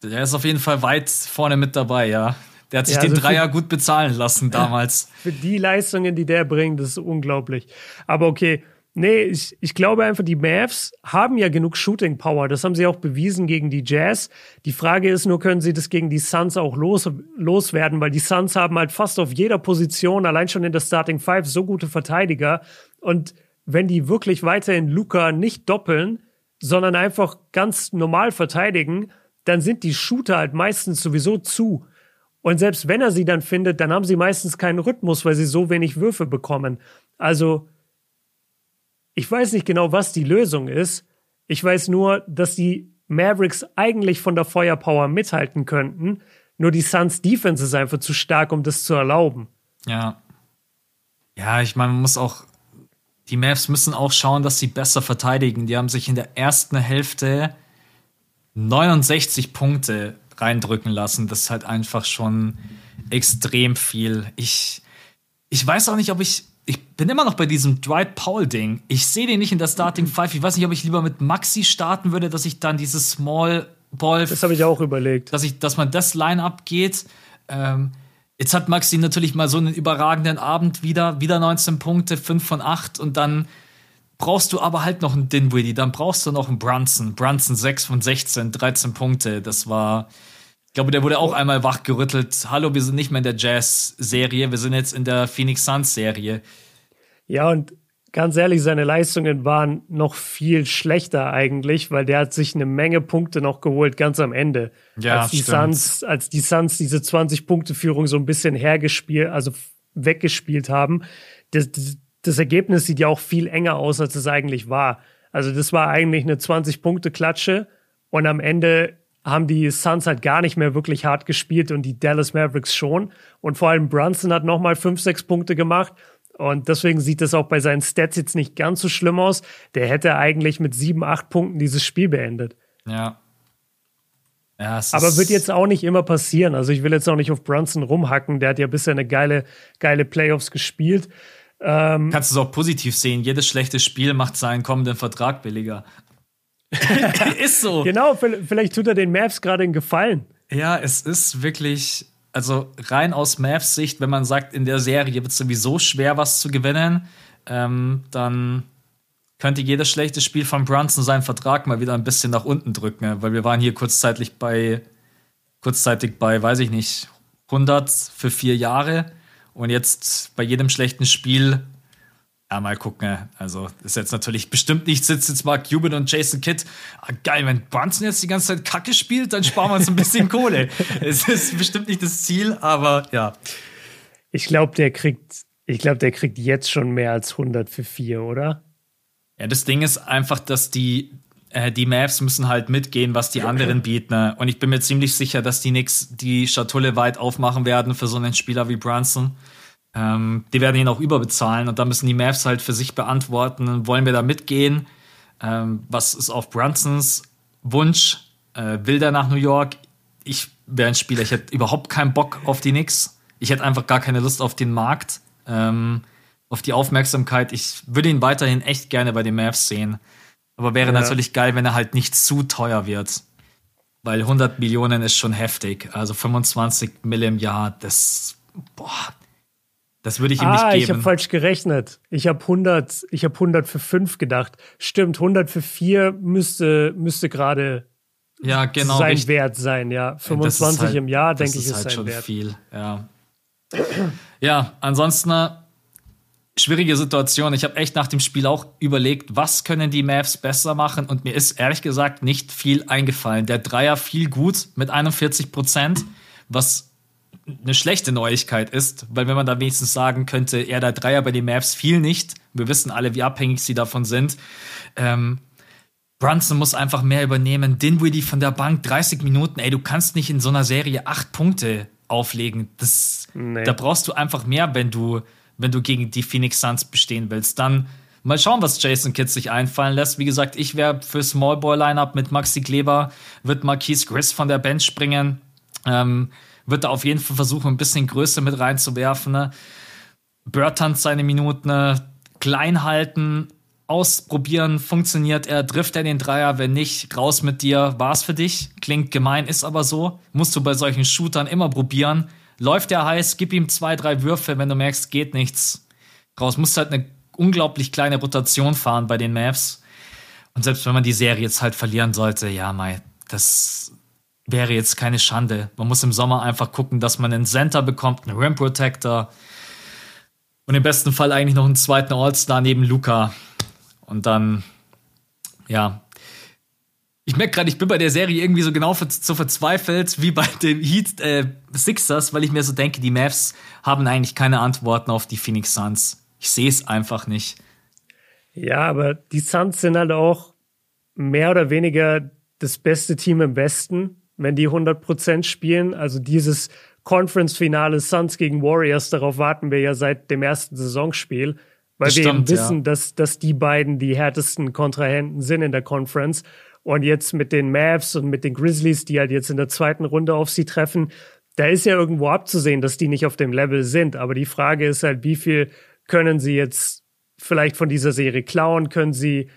Der ist auf jeden Fall weit vorne mit dabei, ja. Der hat sich ja, also den Dreier gut bezahlen lassen damals. Für die Leistungen, die der bringt, das ist unglaublich. Aber okay, Nee, ich, ich glaube einfach, die Mavs haben ja genug Shooting Power. Das haben sie auch bewiesen gegen die Jazz. Die Frage ist nur, können sie das gegen die Suns auch los, loswerden? Weil die Suns haben halt fast auf jeder Position, allein schon in der Starting Five, so gute Verteidiger. Und wenn die wirklich weiterhin Luca nicht doppeln, sondern einfach ganz normal verteidigen, dann sind die Shooter halt meistens sowieso zu. Und selbst wenn er sie dann findet, dann haben sie meistens keinen Rhythmus, weil sie so wenig Würfe bekommen. Also, ich weiß nicht genau, was die Lösung ist. Ich weiß nur, dass die Mavericks eigentlich von der Feuerpower mithalten könnten. Nur die Suns Defense ist einfach zu stark, um das zu erlauben. Ja. Ja, ich meine, man muss auch, die Mavs müssen auch schauen, dass sie besser verteidigen. Die haben sich in der ersten Hälfte 69 Punkte reindrücken lassen. Das ist halt einfach schon extrem viel. Ich, ich weiß auch nicht, ob ich ich bin immer noch bei diesem Dwight Powell-Ding. Ich sehe den nicht in der Starting Five. Ich weiß nicht, ob ich lieber mit Maxi starten würde, dass ich dann dieses Small Ball. Das habe ich auch überlegt. Dass, ich, dass man das Line-Up geht. Ähm, jetzt hat Maxi natürlich mal so einen überragenden Abend wieder. Wieder 19 Punkte, 5 von 8. Und dann brauchst du aber halt noch einen Dinwiddie. Dann brauchst du noch einen Brunson. Brunson 6 von 16, 13 Punkte. Das war glaube, der wurde auch einmal wachgerüttelt. Hallo, wir sind nicht mehr in der Jazz-Serie, wir sind jetzt in der Phoenix Suns-Serie. Ja, und ganz ehrlich, seine Leistungen waren noch viel schlechter eigentlich, weil der hat sich eine Menge Punkte noch geholt, ganz am Ende. Ja, als die stimmt. Suns, als die Suns diese 20-Punkte-Führung so ein bisschen hergespielt, also weggespielt haben. Das, das, das Ergebnis sieht ja auch viel enger aus, als es eigentlich war. Also das war eigentlich eine 20-Punkte-Klatsche und am Ende haben die Suns halt gar nicht mehr wirklich hart gespielt und die Dallas Mavericks schon. Und vor allem Brunson hat nochmal fünf, sechs Punkte gemacht. Und deswegen sieht das auch bei seinen Stats jetzt nicht ganz so schlimm aus. Der hätte eigentlich mit sieben, acht Punkten dieses Spiel beendet. Ja. ja Aber wird jetzt auch nicht immer passieren. Also ich will jetzt auch nicht auf Brunson rumhacken. Der hat ja bisher eine geile, geile Playoffs gespielt. Ähm, Kannst du es auch positiv sehen. Jedes schlechte Spiel macht seinen kommenden Vertrag billiger. ist so. Genau, vielleicht tut er den Mavs gerade einen Gefallen. Ja, es ist wirklich, also rein aus Mavs Sicht, wenn man sagt, in der Serie wird es sowieso schwer, was zu gewinnen, ähm, dann könnte jedes schlechte Spiel von Brunson seinen Vertrag mal wieder ein bisschen nach unten drücken, weil wir waren hier kurzzeitig bei, kurzzeitig bei, weiß ich nicht, 100 für vier Jahre und jetzt bei jedem schlechten Spiel ja, mal gucken. Also, ist jetzt natürlich bestimmt nicht, sitzt jetzt Mark Cuban und Jason Kidd. Ah, geil, wenn Brunson jetzt die ganze Zeit Kacke spielt, dann sparen wir uns ein bisschen Kohle. Es ist bestimmt nicht das Ziel, aber ja. Ich glaube, der kriegt, ich glaube, der kriegt jetzt schon mehr als 100 für vier, oder? Ja, das Ding ist einfach, dass die, äh, die Mavs müssen halt mitgehen, was die anderen bieten. Ne? Und ich bin mir ziemlich sicher, dass die nix die Schatulle weit aufmachen werden für so einen Spieler wie Brunson. Ähm, die werden ihn auch überbezahlen und da müssen die Mavs halt für sich beantworten, wollen wir da mitgehen? Ähm, was ist auf Brunsons Wunsch? Äh, will der nach New York? Ich wäre ein Spieler, ich hätte überhaupt keinen Bock auf die Knicks. Ich hätte einfach gar keine Lust auf den Markt, ähm, auf die Aufmerksamkeit. Ich würde ihn weiterhin echt gerne bei den Mavs sehen. Aber wäre ja. natürlich geil, wenn er halt nicht zu teuer wird. Weil 100 Millionen ist schon heftig. Also 25 Millionen im Jahr, das, boah, das würde ich ihm ah, nicht geben. ich habe falsch gerechnet. Ich habe 100, ich habe 100 für 5 gedacht. Stimmt, 100 für 4 müsste, müsste gerade ja, genau, sein richtig. Wert sein, ja. 25 halt, im Jahr, denke ich, ist, ist halt sein schon Wert. viel, ja. ja, ansonsten äh, schwierige Situation. Ich habe echt nach dem Spiel auch überlegt, was können die Mavs besser machen und mir ist ehrlich gesagt nicht viel eingefallen. Der Dreier fiel gut mit 41 Prozent, was eine schlechte Neuigkeit ist, weil wenn man da wenigstens sagen könnte, er der Dreier bei den Mavs fiel nicht. Wir wissen alle, wie abhängig sie davon sind. Ähm, Brunson muss einfach mehr übernehmen. Dinwiddie von der Bank 30 Minuten. Ey, du kannst nicht in so einer Serie acht Punkte auflegen. Das, nee. Da brauchst du einfach mehr, wenn du, wenn du gegen die Phoenix Suns bestehen willst. Dann Mal schauen, was Jason Kidd sich einfallen lässt. Wie gesagt, ich wäre für Small Boy Lineup mit Maxi Kleber, wird Marquise Gris von der Bench springen, ähm, wird da auf jeden Fall versuchen, ein bisschen Größe mit reinzuwerfen. Ne? Burton seine Minuten ne? klein halten, ausprobieren, funktioniert er, trifft er den Dreier, wenn nicht, raus mit dir, war's für dich. Klingt gemein, ist aber so. Musst du bei solchen Shootern immer probieren. Läuft er heiß, gib ihm zwei, drei Würfe, wenn du merkst, geht nichts. Raus, musst halt eine unglaublich kleine Rotation fahren bei den Mavs. Und selbst wenn man die Serie jetzt halt verlieren sollte, ja, mei, das wäre jetzt keine Schande. Man muss im Sommer einfach gucken, dass man einen Center bekommt, einen Rim Protector und im besten Fall eigentlich noch einen zweiten All-Star neben Luca. Und dann, ja. Ich merke gerade, ich bin bei der Serie irgendwie so genau so verzweifelt wie bei den Heat äh, Sixers, weil ich mir so denke, die Mavs haben eigentlich keine Antworten auf die Phoenix Suns. Ich sehe es einfach nicht. Ja, aber die Suns sind halt auch mehr oder weniger das beste Team im Westen, wenn die 100% spielen. Also dieses Conference-Finale Suns gegen Warriors, darauf warten wir ja seit dem ersten Saisonspiel. Weil das wir stimmt, eben wissen, ja. dass, dass die beiden die härtesten Kontrahenten sind in der Conference. Und jetzt mit den Mavs und mit den Grizzlies, die halt jetzt in der zweiten Runde auf sie treffen, da ist ja irgendwo abzusehen, dass die nicht auf dem Level sind. Aber die Frage ist halt, wie viel können sie jetzt vielleicht von dieser Serie klauen? Können sie,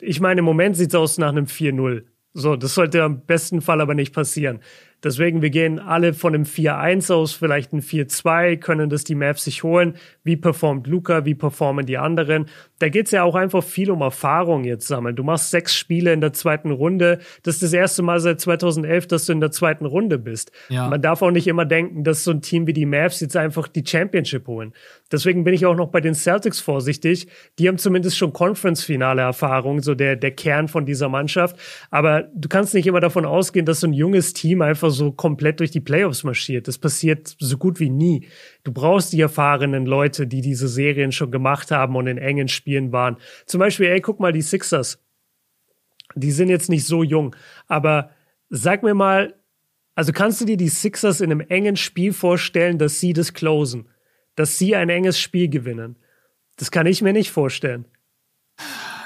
ich meine, im Moment sieht es aus nach einem 4-0. So, das sollte im besten Fall aber nicht passieren. Deswegen, wir gehen alle von einem 4-1 aus, vielleicht ein 4-2, können das die Mavs sich holen. Wie performt Luca, wie performen die anderen? Da geht's ja auch einfach viel um Erfahrung jetzt sammeln. Du machst sechs Spiele in der zweiten Runde. Das ist das erste Mal seit 2011, dass du in der zweiten Runde bist. Ja. Man darf auch nicht immer denken, dass so ein Team wie die Mavs jetzt einfach die Championship holen. Deswegen bin ich auch noch bei den Celtics vorsichtig. Die haben zumindest schon Conference-Finale-Erfahrung, so der, der Kern von dieser Mannschaft. Aber du kannst nicht immer davon ausgehen, dass so ein junges Team einfach so komplett durch die Playoffs marschiert. Das passiert so gut wie nie. Du brauchst die erfahrenen Leute, die diese Serien schon gemacht haben und in engen Spielen waren. Zum Beispiel, ey, guck mal, die Sixers. Die sind jetzt nicht so jung, aber sag mir mal, also kannst du dir die Sixers in einem engen Spiel vorstellen, dass sie das closen? dass sie ein enges Spiel gewinnen. Das kann ich mir nicht vorstellen.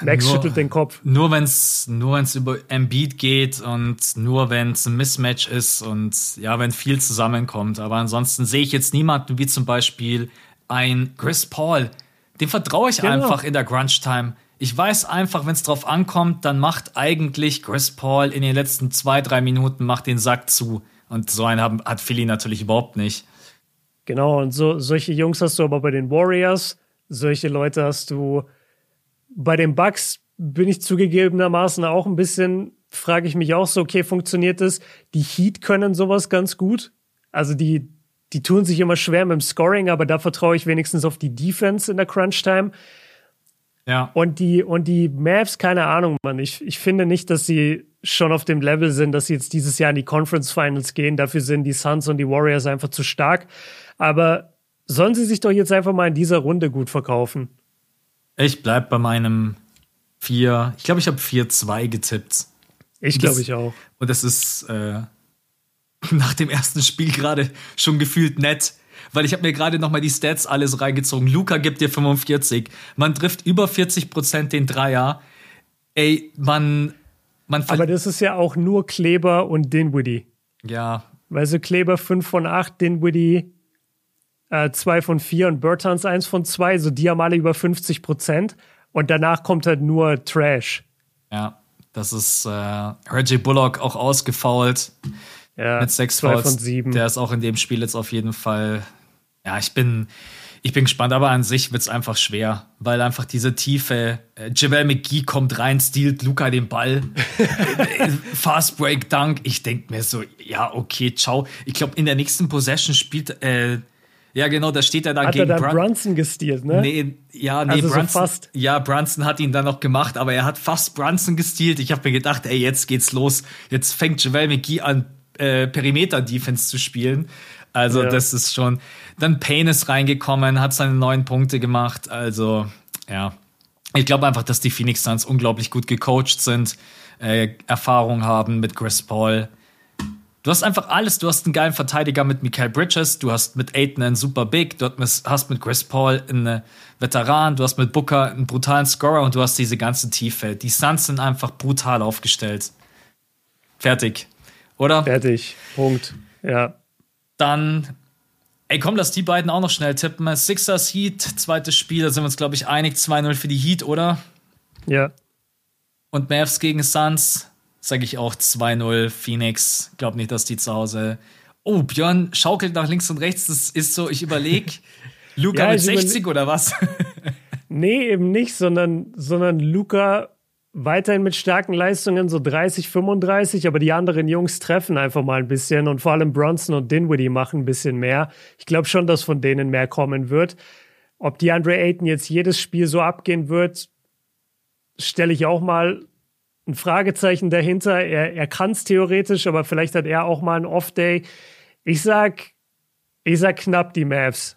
Max nur, schüttelt den Kopf. Nur wenn es nur wenn's über Embiid geht und nur wenn es ein Mismatch ist und ja, wenn viel zusammenkommt. Aber ansonsten sehe ich jetzt niemanden wie zum Beispiel ein Chris Paul. Dem vertraue ich genau. einfach in der Crunch Time. Ich weiß einfach, wenn es drauf ankommt, dann macht eigentlich Chris Paul in den letzten zwei, drei Minuten macht den Sack zu. Und so einen hat Philly natürlich überhaupt nicht. Genau, und so, solche Jungs hast du aber bei den Warriors, solche Leute hast du bei den Bucks, bin ich zugegebenermaßen auch ein bisschen, frage ich mich auch so, okay, funktioniert das? Die Heat können sowas ganz gut. Also die, die tun sich immer schwer mit dem Scoring, aber da vertraue ich wenigstens auf die Defense in der Crunch Time. Ja. Und die, und die Mavs, keine Ahnung, Mann. Ich, ich finde nicht, dass sie schon auf dem Level sind, dass sie jetzt dieses Jahr in die Conference Finals gehen. Dafür sind die Suns und die Warriors einfach zu stark. Aber sollen sie sich doch jetzt einfach mal in dieser Runde gut verkaufen? Ich bleib bei meinem 4. Ich glaube, ich habe 4-2 getippt. Ich glaube ich auch. Und das ist äh, nach dem ersten Spiel gerade schon gefühlt nett. Weil ich habe mir gerade noch mal die Stats alles reingezogen. Luca gibt dir 45. Man trifft über 40 Prozent den Dreier. Ey, man, man. Aber das ist ja auch nur Kleber und Dinwiddie. Ja. Weil so Kleber 5 von 8, Dinwiddie äh, zwei von vier und Bertans eins von zwei, so die haben alle über 50 Prozent. Und danach kommt halt nur Trash. Ja, das ist äh, Reggie Bullock auch ausgefault. Ja, mit sechs zwei Fouls. von sieben. Der ist auch in dem Spiel jetzt auf jeden Fall. Ja, ich bin, ich bin gespannt, aber an sich wird es einfach schwer, weil einfach diese Tiefe. Äh, Javel McGee kommt rein, stiehlt Luca den Ball. Fast Break Dunk. Ich denke mir so, ja, okay, ciao. Ich glaube, in der nächsten Possession spielt äh, ja, genau, da steht er dann hat gegen er dann Brun Brunson gestealt, ne? Nee, ja, nee, also Brunson, so fast. Ja, Brunson hat ihn dann noch gemacht, aber er hat fast Brunson gestealt. Ich habe mir gedacht, ey, jetzt geht's los. Jetzt fängt Javel McGee an, äh, Perimeter-Defense zu spielen. Also, ja. das ist schon. Dann Payne ist reingekommen, hat seine neun Punkte gemacht. Also, ja. Ich glaube einfach, dass die Phoenix Suns unglaublich gut gecoacht sind, äh, Erfahrung haben mit Chris Paul. Du hast einfach alles. Du hast einen geilen Verteidiger mit Michael Bridges, du hast mit Aiden einen super Big, du hast mit Chris Paul einen Veteran, du hast mit Booker einen brutalen Scorer und du hast diese ganze Tiefe. Die Suns sind einfach brutal aufgestellt. Fertig. Oder? Fertig. Punkt. Ja. Dann, ey, komm, lass die beiden auch noch schnell tippen. Sixers Heat, zweites Spiel, da sind wir uns, glaube ich, einig. 2-0 für die Heat, oder? Ja. Und Mavs gegen Suns, sage ich auch 2-0 Phoenix. Glaub nicht, dass die zu Hause. Oh, Björn schaukelt nach links und rechts. Das ist so, ich überlege, Luca ja, mit 60 oder was? nee, eben nicht, sondern, sondern Luca weiterhin mit starken Leistungen, so 30, 35, aber die anderen Jungs treffen einfach mal ein bisschen und vor allem Bronson und Dinwiddie machen ein bisschen mehr. Ich glaube schon, dass von denen mehr kommen wird. Ob die Andre Ayton jetzt jedes Spiel so abgehen wird, stelle ich auch mal ein Fragezeichen dahinter. Er, er kann es theoretisch, aber vielleicht hat er auch mal einen Off-Day. Ich sag, ich sag knapp die Mavs.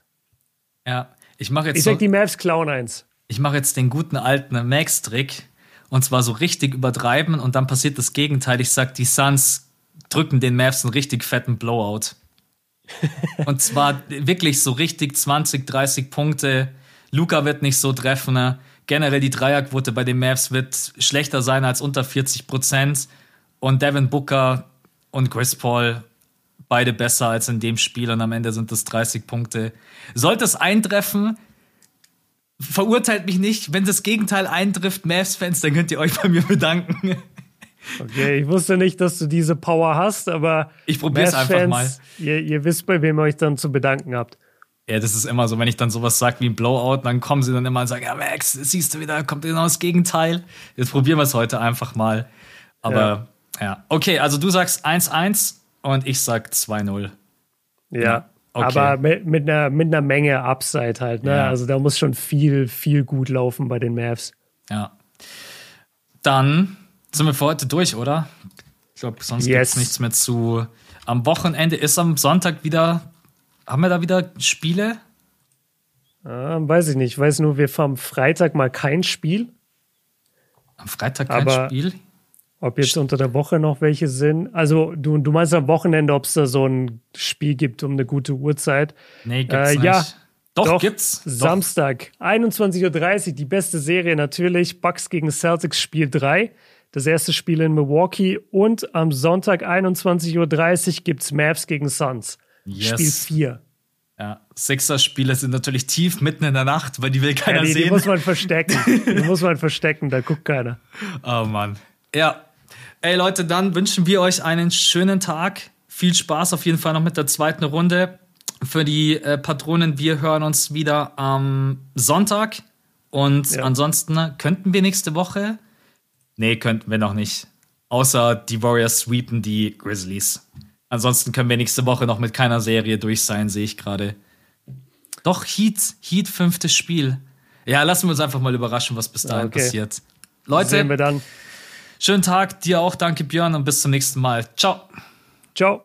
Ja, ich mache jetzt. Ich sag die Mavs klauen eins. Ich mache jetzt den guten alten Max-Trick und zwar so richtig übertreiben und dann passiert das Gegenteil. Ich sag, die Suns drücken den Mavs einen richtig fetten Blowout. und zwar wirklich so richtig 20, 30 Punkte. Luca wird nicht so treffen. Ne? Generell die Dreierquote bei den Mavs wird schlechter sein als unter 40 Prozent. Und Devin Booker und Chris Paul beide besser als in dem Spiel und am Ende sind das 30 Punkte. Sollte es eintreffen, verurteilt mich nicht. Wenn das Gegenteil eintrifft, Mavs-Fans, dann könnt ihr euch bei mir bedanken. Okay, ich wusste nicht, dass du diese Power hast, aber ich probiere es einfach mal. Ihr, ihr wisst, bei wem ihr euch dann zu bedanken habt. Ja, das ist immer so, wenn ich dann sowas sage wie ein Blowout, dann kommen sie dann immer und sagen, ja, Max, siehst du wieder, kommt genau das Gegenteil. Jetzt probieren wir es heute einfach mal. Aber ja. ja. Okay, also du sagst 1-1 und ich sag 2-0. Ja. ja. Okay. Aber mit, mit, einer, mit einer Menge Upside halt, ne? Ja. Also da muss schon viel, viel gut laufen bei den Mavs. Ja. Dann sind wir für heute durch, oder? Ich glaube, sonst yes. gibt es nichts mehr zu. Am Wochenende ist am Sonntag wieder haben wir da wieder Spiele? Ah, weiß ich nicht. Ich weiß nur, wir haben Freitag mal kein Spiel. Am Freitag kein Aber Spiel? Ob jetzt unter der Woche noch welche sind. Also, du, du meinst am Wochenende, ob es da so ein Spiel gibt um eine gute Uhrzeit? Nee, gibt's äh, nicht. Ja, doch, doch, gibt's. Samstag, 21.30 Uhr, die beste Serie natürlich. Bucks gegen Celtics Spiel 3. Das erste Spiel in Milwaukee. Und am Sonntag, 21.30 Uhr, gibt es Mavs gegen Suns. Yes. Spiel 4. Ja, Sixers-Spiele sind natürlich tief mitten in der Nacht, weil die will keiner ja, die, sehen. Die muss man verstecken. die muss man verstecken, da guckt keiner. Oh Mann. Ja. Ey Leute, dann wünschen wir euch einen schönen Tag. Viel Spaß auf jeden Fall noch mit der zweiten Runde. Für die äh, Patronen, wir hören uns wieder am Sonntag. Und ja. ansonsten könnten wir nächste Woche. Nee, könnten wir noch nicht. Außer die Warriors sweepen die Grizzlies. Ansonsten können wir nächste Woche noch mit keiner Serie durch sein, sehe ich gerade. Doch, Heat, Heat, fünftes Spiel. Ja, lassen wir uns einfach mal überraschen, was bis dahin okay. passiert. Leute, sehen wir dann. schönen Tag, dir auch, danke Björn und bis zum nächsten Mal. Ciao. Ciao.